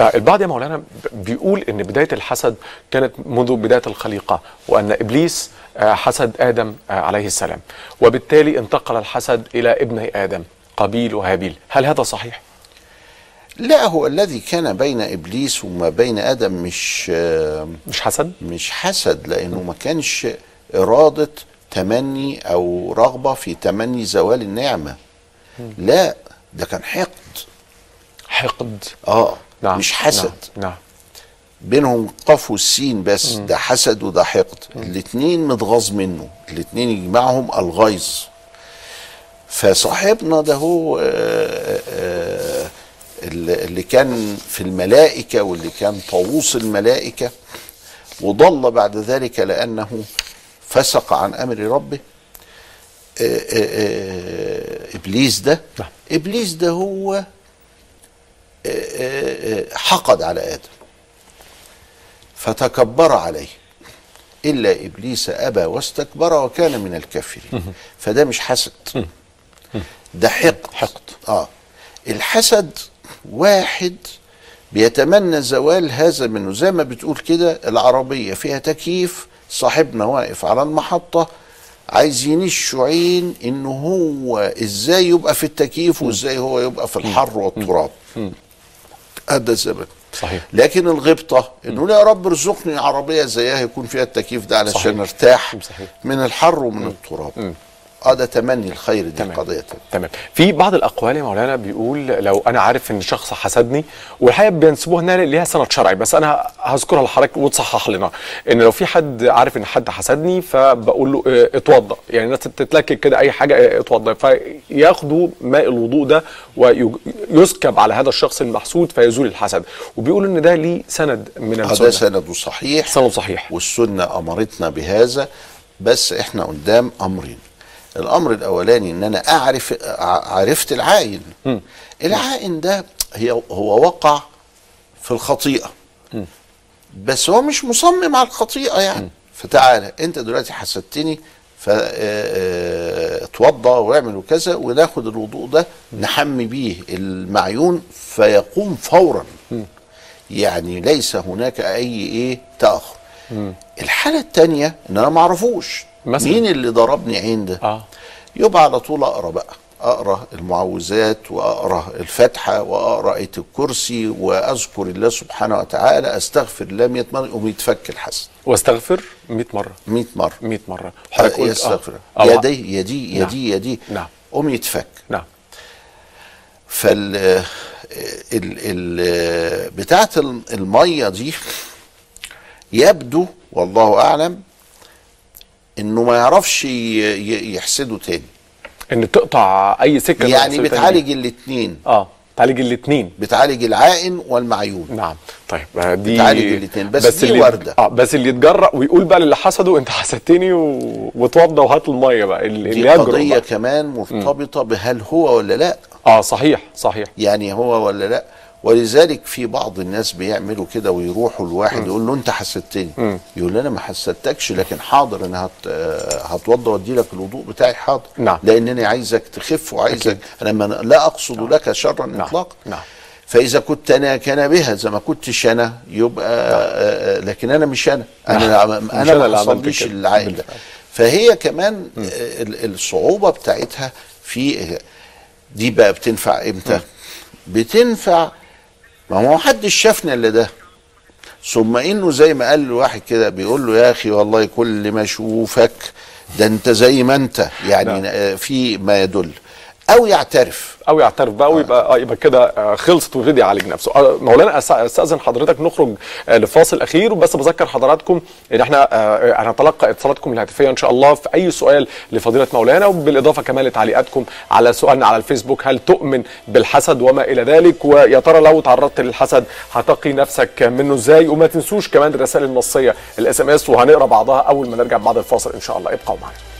آه، البعض يا مولانا بيقول إن بداية الحسد كانت منذ بداية الخليقة وأن إبليس آه، حسد آدم آه، عليه السلام. وبالتالي انتقل الحسد إلى ابني آدم قابيل وهابيل. هل هذا صحيح؟ لا هو الذي كان بين إبليس وما بين آدم مش مش حسد؟ مش حسد لأنه ما كانش إرادة تمني أو رغبة في تمني زوال النعمة. لا ده كان حقد. حقد. آه نعم مش حسد. نعم, نعم. بينهم قاف والسين بس ده حسد وده حقد. الاتنين متغاظ منه. الاتنين يجمعهم الغيظ فصاحبنا ده هو آه، آه، اللي كان في الملائكة واللي كان طاووس الملائكة وضل بعد ذلك لأنه فسق عن أمر ربه. آه، آه، إبليس ده نعم. إبليس ده هو حقد على آدم. فتكبر عليه. إلا إبليس أبى واستكبر وكان من الكافرين. فده مش حسد. ده حقد. حقد. آه. الحسد واحد بيتمنى زوال هذا منه. زي ما بتقول كده العربية فيها تكييف صاحبنا واقف على المحطة عايزين الشعين انه هو إزاي يبقى في التكييف وإزاي هو يبقى في الحر والتراب. هذا الزمن صحيح. لكن الغبطة إنه يا رب ارزقني عربية زيها يكون فيها التكييف ده علشان. أرتاح. من الحر ومن التراب. آه ده تمني الخير دي تمام. تانية. تمام. في بعض الأقوال يا مولانا بيقول لو أنا عارف إن شخص حسدني والحقيقة بينسبوها إنها ليها سند شرعي بس أنا هذكرها لحضرتك وتصحح لنا إن لو في حد عارف إن حد حسدني فبقول له آه، اتوضأ. يعني الناس بتتلكك كده أي حاجة آه، اتوضأ. فياخدوا ماء الوضوء ده ويسكب على هذا الشخص المحسود فيزول الحسد. وبيقولوا إن ده ليه سند من آه ده السنة. سنده صحيح سند صحيح. والسنة أمرتنا بهذا بس إحنا قدام أمرين. الأمر الأولاني إن أنا أعرف ع- عرفت العائن العائن ده هي هو وقع في الخطيئة. بس هو مش مصمم على الخطيئة يعني. فتعالى أنت دلوقتي حسدتني فاتوضى واعمل كذا وناخد الوضوء ده نحمي بيه المعيون فيقوم فورا. يعني ليس هناك أي إيه تأخر. الحالة الثانية إن أنا ما اعرفوش مثلاً؟ مين اللي ضربني عين ده؟ آه. يبقى على طول أقرأ بقى. أقرأ المعوذات وأقرأ الفاتحة وأقرأ آية الكرسي وأذكر الله سبحانه وتعالى أستغفر الله 100 مره يقوم يتفك الحسن واستغفر 100 مرة. 100 مرة. 100 مرة. حضرتك قلت- يستغفر. آه. آه. يا دي يا دي يا نعم. دي يا دي نعم. قوم يتفك نعم. فال ال ال بتاعة المية دي يبدو والله أعلم إنه ما يعرفش يحسده تاني. إن تقطع أي سكة يعني بتعالج. الاثنين آه بتعالج الاثنين بتعالج العائن والمعيون. نعم. طيب آه، دي بتعالج الاتنين، بس دي اللي واردة. آه بس اللي يتجرأ ويقول بقى للي حسده أنت حسدتني و... واتوضى وهات المية بقى اللي دي قضية بقى. كمان مرتبطة بهل هو ولا لا. آه صحيح صحيح. يعني هو ولا لا. ولذلك في بعض الناس بيعملوا كده ويروحوا لواحد يقول له انت حسدتني. مم. يقول أنا ما حسدتكش لكن حاضر أنا هت... هتوضى وادي لك الوضوء بتاعي حاضر. نعم. لانني عايزك تخف وعايزك أنا ما- لا اقصد لك شرا اطلاقا. نعم. فاذا كنت أنا كان بها زي ما كنتش أنا يبقى آه، آه، لكن أنا مش أنا. أنا نعم. أنا ما أنا حصليش كده. العائل ده. فهي كمان ال- الصعوبة بتاعتها في دي بقى بتنفع إمتى؟ بتنفع ما هو محدش شافنا إلا ده. ثم إنه زي ما قال له واحد كده بيقول له يا أخي والله كل ما أشوفك ده أنت زي ما أنت. يعني آه، في ما يدل. أو يعترف. أو يعترف بقى ويبقى آه يبقى كده آه، خلصت ويبتدي يعالج نفسه. آه، مولانا أستأذن حضرتك نخرج آه، لفاصل أخير بس بذكر حضراتكم إن إحنا آه، هنتلقى اتصالاتكم الهاتفية إن شاء الله في أي سؤال لفضيلة مولانا وبالإضافة كمان لتعليقاتكم على سؤالنا على الفيسبوك هل تؤمن بالحسد وما إلى ذلك؟ ويا ترى لو تعرضت للحسد هتقي نفسك منه إزاي؟ وما تنسوش كمان الرسائل النصية ال SMS وهنقرأ بعضها أول ما نرجع بعد الفاصل إن شاء الله. ابقوا معنا.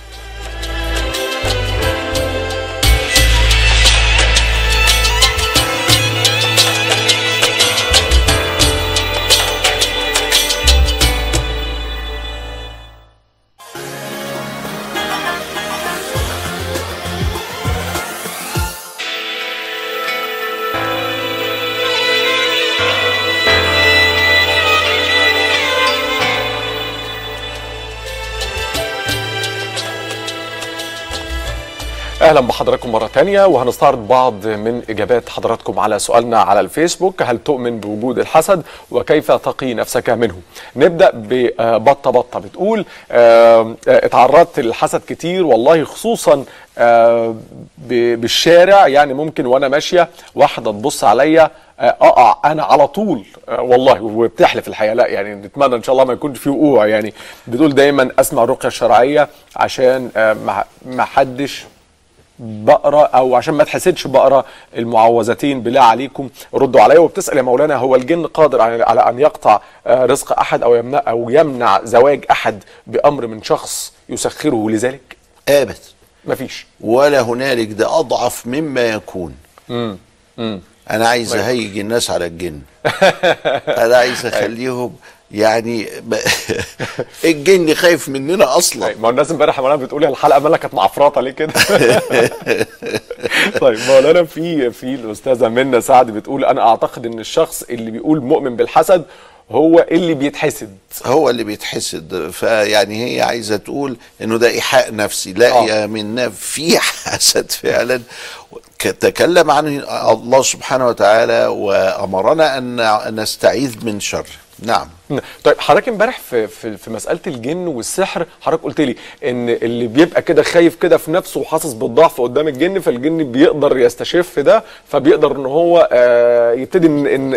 أهلا بحضراتكم مرة تانية وهنستعرض بعض من إجابات حضراتكم على سؤالنا على الفيسبوك. هل تؤمن بوجود الحسد؟ وكيف تقي نفسك منه؟ نبدأ ببطة بطة. بتقول آه، آه، اتعرضت للحسد كتير والله خصوصا آه، بالشارع. يعني ممكن وأنا ماشية واحدة تبص عليا أقع أنا على طول. والله وبتحلف الحقيقة لا يعني نتمنى إن شاء الله ما يكونش في وقوع. يعني بتقول دايما أسمع الرقية الشرعية عشان ما حدش بقرا أو عشان ما تحسدش بقرا المعوذتين بالله عليكم ردوا عليا. وبتسأل يا مولانا هو الجن قادر على أن يقطع آه، رزق أحد أو يمنع أو يمنع زواج أحد بأمر من شخص يسخره لذلك؟ ابدا مفيش. ولا هنالك ده أضعف مما يكون. امم امم أنا عايز أهيج الناس على الجن. أنا عايز أخليهم يعني ب... الجن خايف مننا أصلا. ما هو الناس امبارح يا مولانا بتقول الحلقة مالها كانت معفرطة ليه كده؟ طيب مولانا في في الأستاذة منى سعد بتقول أنا أعتقد إن الشخص اللي بيقول مؤمن بالحسد هو اللي بيتحسد. هو اللي بيتحسد. فيعني هي عايزة تقول إنه ده إيحاء نفسي لا آه. يا منا في حسد فعلا. تكلم عنه الله سبحانه وتعالى وأمرنا أن نستعيذ من شر نعم طيب حضرتك امبارح في, في في مسألة الجن والسحر حضرتك قلت لي إن اللي بيبقى كده خايف كده في نفسه وحاسس بالضعف قدام الجن فالجن بيقدر يستشف ده فبيقدر إن هو آه يبتدي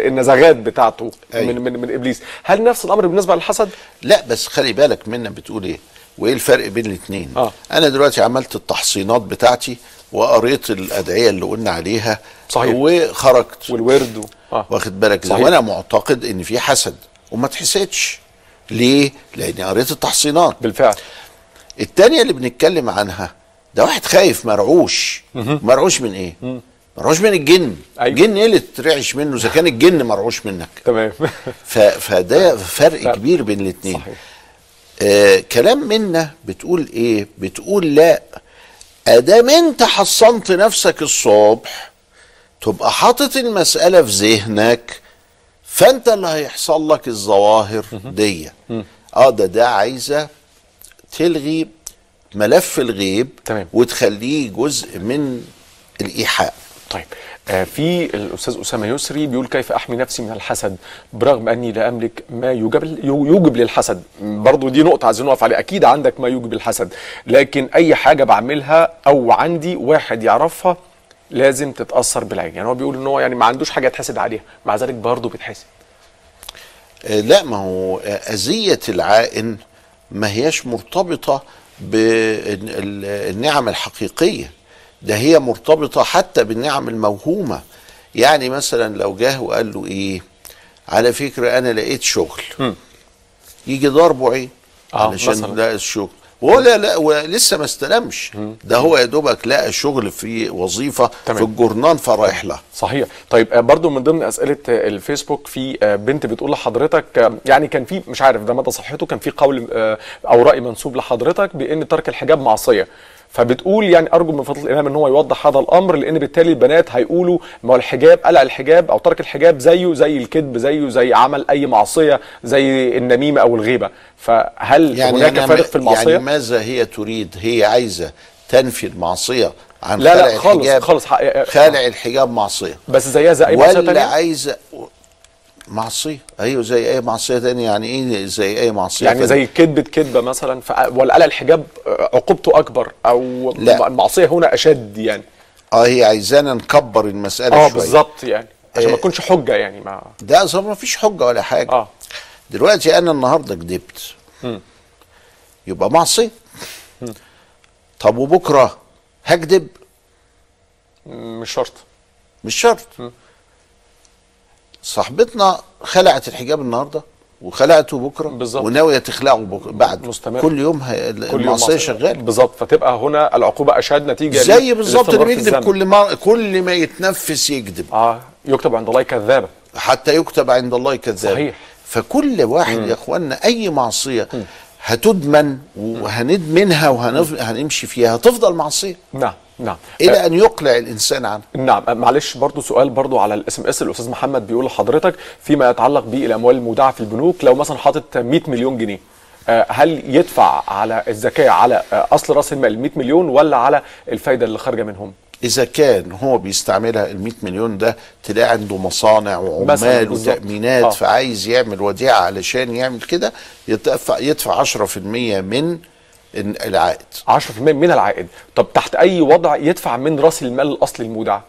النزغات بتاعته أيوة. من, من من إبليس هل نفس الأمر بالنسبة للحسد لا بس خلي بالك منا بتقول إيه وإيه الفرق بين الاثنين آه. أنا دلوقتي عملت التحصينات بتاعتي وقريت الأدعية اللي قلنا عليها صحيح. وخرجت والورد و... آه. واخد بالك. وأنا معتقد إن في حسد وما تحسدش. ليه؟ لأني قريت التحصينات. بالفعل. التانية اللي بنتكلم عنها ده واحد خايف مرعوش. مرعوش من إيه؟ مرعوش من الجن. أيوة. الجن إيه اللي ترعش منه؟ إذا كان الجن مرعوش منك. تمام. ف... فده فرق. كبير بين الاثنين آه كلام منا بتقول إيه؟ بتقول لا. أدام أنت حصنت نفسك الصبح تبقى حاطط المسألة في ذهنك فأنت اللي هيحصل لك الظواهر دي. آه ده ده عايزة تلغي ملف الغيب تمام. وتخليه جزء من الإيحاء. طيب آه، في الأستاذ أسامة يسري بيقول كيف أحمي نفسي من الحسد؟ برغم أني لا أملك ما يوجب يوجب للحسد. برضو دي نقطة عايزين نقف عليها. أكيد عندك ما يوجب الحسد لكن أي حاجة بعملها أو عندي واحد يعرفها لازم تتأثر بالعين يعني هو بيقول إن هو يعني ما عندوش حاجة يتحسد عليها مع ذلك برضه بيتحسد آه، لا ما هو آه، أذية العائن ما هياش مرتبطة بالنعم الحقيقية. ده هي مرتبطة حتى بالنعم الموهومة. يعني مثلا لو جه وقال له إيه على فكرة أنا لقيت شغل. يجي ضربه عين آه، علشان. لقى الشغل. وهو لا لا ولسه ما استلمش. ده هو يا دوبك لقى شغل في وظيفة تمام. في الجورنان فرايح لها. صحيح. طيب آه، برضو من ضمن أسئلة آه، الفيسبوك في آه، بنت بتقول لحضرتك يعني كان في مش عارف ده مدى صحته كان في قول أو رأي منسوب لحضرتك بأن ترك الحجاب معصية. فبتقول يعني أرجو من فضل الامام إن هو يوضح هذا الأمر لأن بالتالي البنات هيقولوا ما هو الحجاب قلع الحجاب أو ترك الحجاب زيه زي الكذب زيه زي عمل أي معصية زي النميمة أو الغيبة. فهل يعني هناك أنا فارق ما- في المعصية؟ يعني ماذا هي تريد؟ هي عايزة تنفي المعصية عن لا خلع لا خالص الحجاب؟ خالص خالع الحجاب معصية. بس زيها زي أي معصية ولا تانية؟ معصية. أيوه زي أي معصية تانية يعني إيه زي أي معصية يعني تانية؟ زي كذبة كذبة مثلا ف... ولا قلع الحجاب عقوبته أكبر أو لا. المعصية هنا أشد يعني. آه هي عايزانا نكبر المسألة آه بالظبط يعني. عشان ما آه. تكونش حجة يعني مع ده أصلا ما فيش حجة ولا حاجة. آه. دلوقتي أنا النهاردة كدبت. مم. يبقى معصية. طب وبكرة هكذب مش شرط. مش شرط. صاحبتنا خلعت الحجاب النهارده وخلعته بكره بالظبط. وناوية تخلعه بكره بعد. مستمر. كل يوم هي كل يوم المعصية. شغالة. بالظبط. فتبقى هنا العقوبة أشد نتيجة زي بالظبط اللي بيكذب. كل ما كل ما يتنفس يكذب. آه يكتب عند الله كذابة حتى يكتب عند الله كذاب. صحيح. فكل واحد يا اخوانا أي معصية هتدمن وهندمنها وهنمشي فيها. هتفضل معصية. نعم. نعم إلى أن يقلع الإنسان عنها نعم معلش برضو سؤال برضو على ال SMS الأستاذ محمد بيقول لحضرتك فيما يتعلق بالاموال المودعة في البنوك لو مثلا حاطط 100 مليون جنيه آه، هل يدفع على الزكاة على آه، أصل رأس المال 100 مليون ولا على الفايدة اللي خارجة منهم؟ إذا كان هو بيستعملها ال 100 مليون ده تلاقي عنده مصانع وعمال. وتأمينات آه. فعايز يعمل وديعة علشان يعمل كده يدفع يدفع 10% من العائد. 10% من العائد. طب تحت أي وضع يدفع من رأس المال الأصلي المودع؟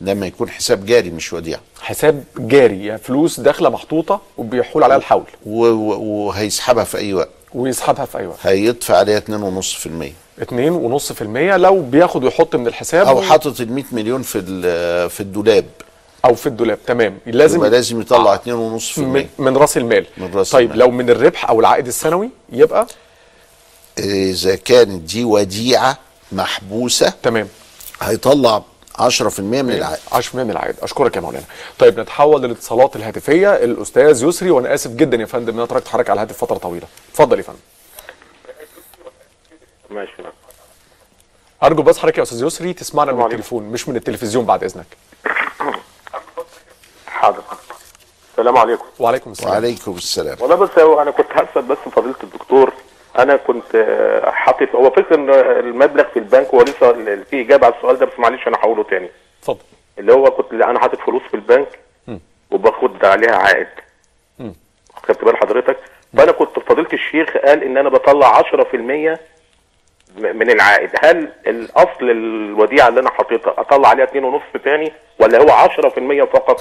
لما يكون حساب جاري مش وديعه حساب جاري. يعني فلوس داخلة محطوطة وبيحول عليها الحول. وهيسحبها في أي وقت. ويسحبها في أي وقت. هيدفع عليها 2.5% 2.5% لو بياخد ويحط من الحساب أو حاطط ال 100 مليون في في الدولاب. أو في الدولاب. تمام. لازم يبقى لازم يطلع آه. 2.5% من, رأس المال. من رأس طيب المال. لو من الربح أو العائد السنوي يبقى إذا كانت دي وديعة محبوسة تمام. هيطلع 10% من العائد. 10% من العائد. أشكرك يا مولانا. طيب نتحول للاتصالات الهاتفية. الأستاذ يسري وأنا آسف جدا يا فندم إن أنا تركت حضرتك على الهاتف فترة طويلة. اتفضل يا فندم. ماشي. أرجو بس حضرتك يا أستاذ يسري تسمعنا من. التليفون مش من التلفزيون بعد إذنك. حاضر. السلام عليكم. وعليكم السلام. وعليكم السلام. والله بس أنا كنت هسأل بس فضيلة الدكتور أنا كنت حاطط هو فكر إن المبلغ في البنك هو لسه ال- في إجابة على السؤال ده بس معلش أنا هقوله تاني. اتفضل. اللي هو كنت أنا حاطط فلوس في البنك وباخد عليها عائد. خدت بال حضرتك؟ فأنا كنت فضيله الشيخ قال إن أنا بطلع 10% م- من العائد. هل الأصل الوديعة اللي أنا حاططها أطلع عليها 2.5 تاني ولا هو 10% فقط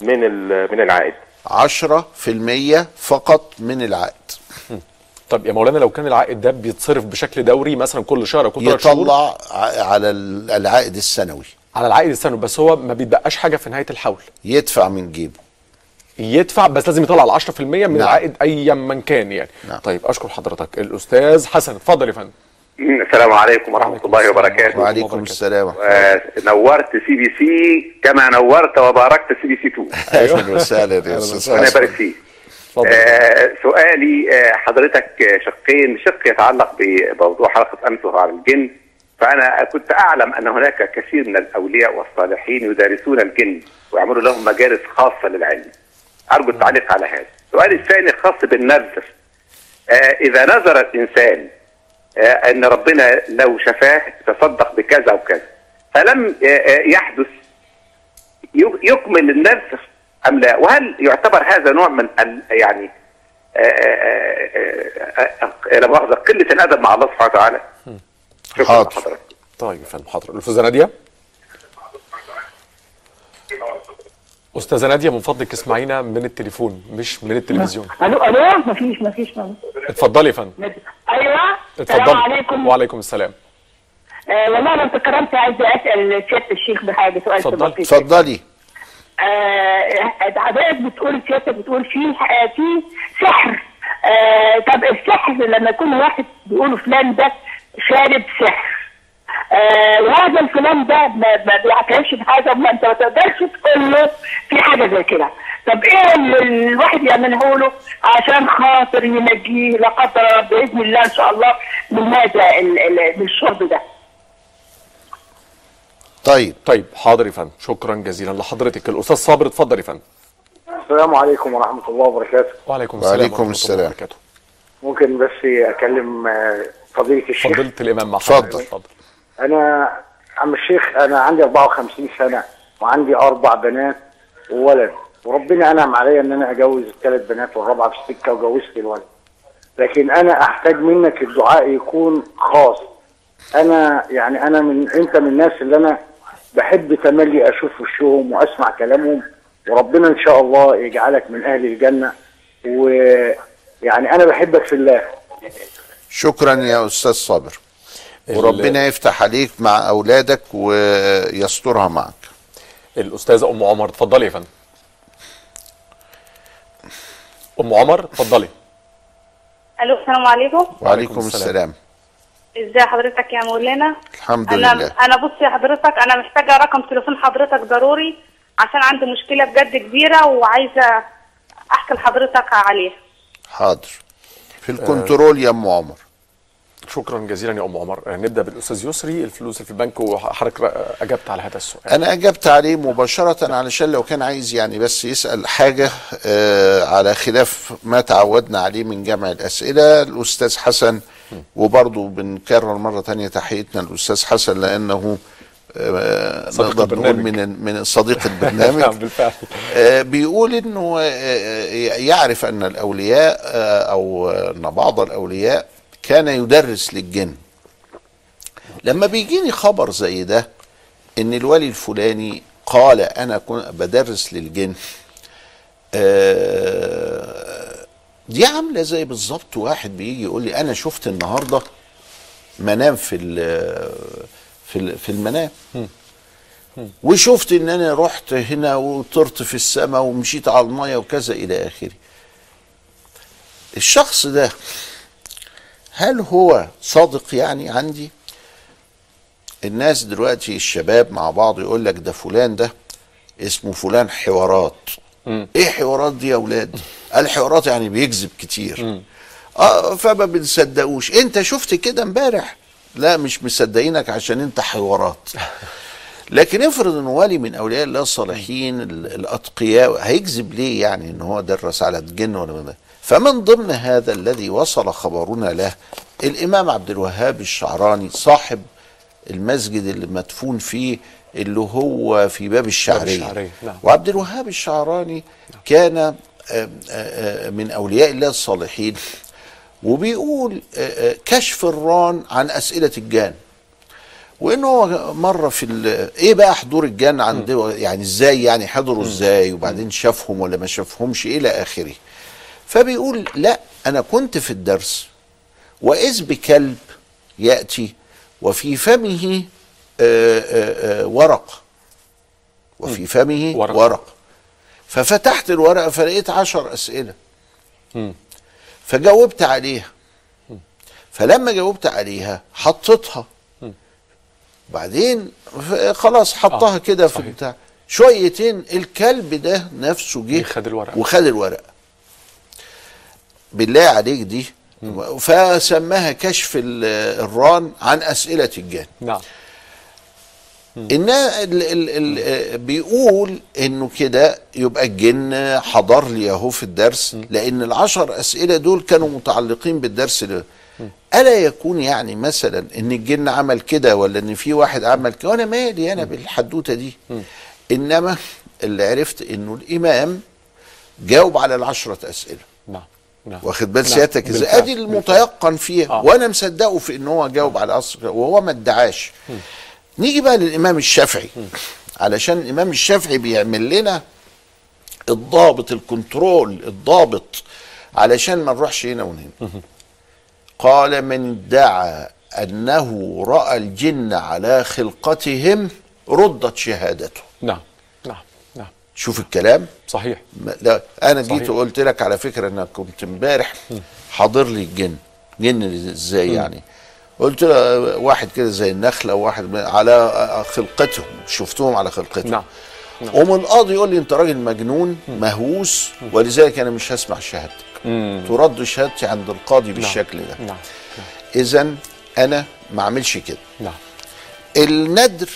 من ال- من العائد؟ 10% فقط من العائد. طب يا مولانا لو كان العائد ده بيتصرف بشكل دوري مثلا كل شهر أو كل ثلاث شهور؟ يطلع على ال- العائد السنوي. على العائد السنوي بس هو ما بيتبقاش حاجة في نهاية الحول. يدفع من جيبه. يدفع بس لازم يطلع ال 10% من نعم. العائد ايا من كان يعني. نعم. طيب أشكر حضرتك. الأستاذ حسن اتفضل يا فندم. السلام عليكم ورحمة الله وبركاته. وعليكم السلام. آه، نورت CBC كما نورت وباركت CBC 2 أهلا وسهلا يا أستاذ ربنا حسن. يبارك فيك. آه سؤالي آه حضرتك آه، شقين شق يتعلق بموضوع حلقة امس وهو عن الجن. فأنا كنت أعلم أن هناك كثير من الأولياء والصالحين يدرسون الجن ويعملوا لهم مجالس خاصة للعلم. أرجو التعليق على هذا. السؤال الثاني خاص بالنذر. آه إذا نذر الإنسان آه أن ربنا لو شفاه تصدق بكذا وكذا فلم آه يحدث يك- يكمل النذر أم لا؟ وهل يعتبر هذا نوع من ال- يعني آه، آه، آه، لا مؤاخذه قلة الأدب مع الله سبحانه وتعالى؟ حاضر. طيب يا فندم حاضر. الاستاذه نادية؟ أستاذة نادية من فضلك اسمعينا من التليفون مش من التلفزيون. ألو ألو؟ مفيش مفيش مفيش. اتفضلي يا فندم. أيوه؟ السلام اتفضلي عليكم. وعليكم السلام. آه والله أنا تكرمت عايز أسأل سياده الشيخ بحاجة سؤال اتفضلي. اتفضلي. آه حضرتك بتقول سيادتك بتقول في آه، في سحر. آه طب السحر لما يكون واحد بيقولوا فلان ده شارب سحر. آه وهذا الفلان ده ما, ما بيعترفش بحاجه ما انت ما تقدرش تقول له في حاجة زي كده. طب إيه اللي الواحد يعمله له عشان خاطر ينجيه لا قدر بإذن الله إن شاء الله من هذا من الشرب ده؟ طيب. طيب حاضر يا فندم. شكرا جزيلا لحضرتك. الأستاذ صابر اتفضل يا فندم. السلام عليكم ورحمة الله وبركاته. وعليكم السلام وعليكم ورحمة الله السلام. وبركاته. ممكن بس أكلم آه، فضيلة الشيخ. فضيلة الإمام مع اتفضل. حضرتك. اتفضل. أنا عم الشيخ أنا عندي 54 سنة وعندي أربع بنات وولد. وربنا أنعم عليا إن أنا أجوز الثلاث بنات والرابعة في السكة وجوزت الولد. لكن أنا أحتاج منك الدعاء يكون خاص. أنا يعني أنا من أنت من الناس اللي أنا بحب تملي أشوف وشهم وأسمع كلامهم وربنا إن شاء الله يجعلك من أهل الجنة. ويعني أنا بحبك في الله. شكرا يا أستاذ صابر. وربنا يفتح عليك مع أولادك ويسترها معك. الاستاذه أم عمر اتفضلي يا فندم. أم عمر اتفضلي. ألو السلام عليكم. وعليكم السلام. ازي حضرتك يا مولانا؟ الحمد إنا لله. أنا بص يا حضرتك أنا محتاجة رقم تليفون حضرتك ضروري عشان عندي مشكلة بجد كبيرة وعايزة احكي لحضرتك عليها. حاضر. في الكنترول يا أم عمر. شكرا جزيلا يا أم عمر. آه، نبدأ بالأستاذ يسري. الفلوس اللي في البنك وحضرتك أجبت على هذا السؤال. أنا أجبت عليه مباشرة علشان لو كان عايز يعني بس يسأل حاجة آه على خلاف ما تعودنا عليه من جمع الأسئلة الأستاذ حسن وبرضه بنكرر مرة تانية تحيتنا للأستاذ حسن لأنه آه صديق نقدر نقول البرنامج. من من صديق البرنامج. نعم بالفعل. آه، بيقول إنه آه، يعرف أن الأولياء أو أن بعض الأولياء كان يدرس للجن. لما بيجيني خبر زي ده إن الولي الفلاني قال أنا كنت بدرس للجن آه، دي عاملة زي بالظبط واحد بيجي يقول لي أنا شفت النهارده منام في ال- في ال- في المنام. وشفت إن أنا رحت هنا وطرت في السماء ومشيت على المية وكذا إلى آخره. الشخص ده هل هو صادق يعني عندي؟ الناس دلوقتي الشباب مع بعض يقول لك ده فلان ده اسمه فلان حوارات. إيه حوارات دي يا أولاد؟ الحوارات يعني بيكذب كتير. آه فما بنصدقوش. أنت شفت كده امبارح؟ لا مش مصدقينك عشان أنت حوارات. لكن افرض إن ولي من أولياء الله الصالحين ال- الأتقياء هيكذب ليه يعني إن هو درس على الجن ولا ما؟ فمن ضمن هذا الذي وصل خبرنا له الإمام عبد الوهاب الشعراني صاحب المسجد اللي مدفون فيه اللي هو في باب الشعرية. الشعرية، نعم. وعبد الوهاب الشعراني كان آه، آه، من أولياء الله الصالحين وبيقول كشف الران عن أسئلة الجان. وانه مره في إيه بقى حضور الجن عنده يعني إزاي يعني حضروا إزاي وبعدين شافهم ولا ما شافهمش إلى آخره. فبيقول لا أنا كنت في الدرس وإذ بكلب يأتي وفي فمه آه، آه، آه، ورق. وفي فمه ورق, ورق. ففتحت الورقه فلقيت عشر أسئلة. فجاوبت عليها. فلما جاوبت عليها حطيتها. بعدين خلاص حطها آه، كده في. بتاع شويتين الكلب ده نفسه جه خد الورقه وخد الورقه بالله عليك دي فسماها كشف ال- الران عن أسئلة الجن. نعم. إن ال ال ال بيقول إنه كده يبقى الجن حضر لي أهو في الدرس لأن العشر أسئلة دول كانوا متعلقين بالدرس ده. ألا يكون يعني مثلا إن الجن عمل كده ولا إن في واحد عمل كده؟ وأنا مالي أنا بالحدوتة دي. إنما اللي عرفت إنه الإمام جاوب على العشرة أسئلة. نعم. واخد بال نعم، سيادتك إزاي؟ أدي المتيقن فيها. آه. وأنا مصدقه في إن هو جاوب على اصل وهو ما ادعاش. نيجي بقى للإمام الشافعي. علشان الإمام الشافعي بيعمل لنا الضابط الكنترول الضابط. علشان ما نروحش هنا وهنا قال من ادعى أنه رأى الجن على خلقتهم ردت شهادته. نعم. نعم. نعم. شوف الكلام. صحيح. لا أنا جيت صحيح. وقلت لك على فكرة أنا كنت إمبارح حاضر لي الجن. جن إزاي. يعني؟ قلت له واحد كده زي النخلة وواحد من- على خلقتهم شفتهم على خلقتهم. نعم. نعم. ومن القاضي يقول لي أنت راجل مجنون مهووس ولذلك أنا مش هسمع شهادتك. ترد شهادتي عند القاضي بالشكل ده. نعم. اذا أنا ما أعملش كده. نعم. الندر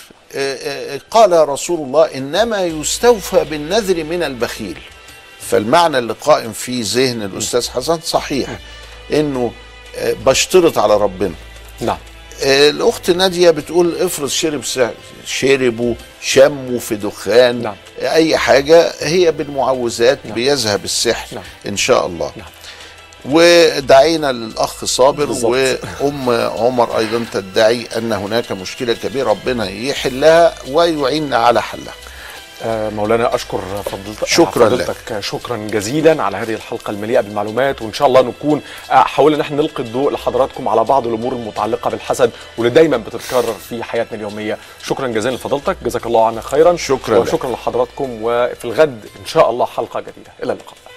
قال رسول الله إنما يستوفى بالنذر من البخيل فالمعنى اللي قائم في ذهن الأستاذ حسن صحيح إنه آه، بشترط على ربنا نعم آه، الأخت نادية بتقول افرض شرب شربوا شموا في دخان نعم. أي حاجة هي بالمعوذات نعم. بيذهب السحر نعم. إن شاء الله نعم. ودعينا للأخ صابر. وأم عمر أيضا تدعي أن هناك مشكلة كبيرة ربنا يحلها ويعيننا على حلها. آه، مولانا أشكر فضلت شكراً فضلتك. شكرا جزيلا على هذه الحلقة المليئة بالمعلومات وإن شاء الله نكون آه، حاولنا إحنا نلقي الضوء لحضراتكم على بعض الأمور المتعلقة بالحسد واللي دايما بتتكرر في حياتنا اليومية. شكرا جزيلا لفضلتك. جزاك الله عنا خيرا. شكراً لك. وشكرا لحضراتكم وفي الغد إن شاء الله حلقة جديدة. إلى اللقاء.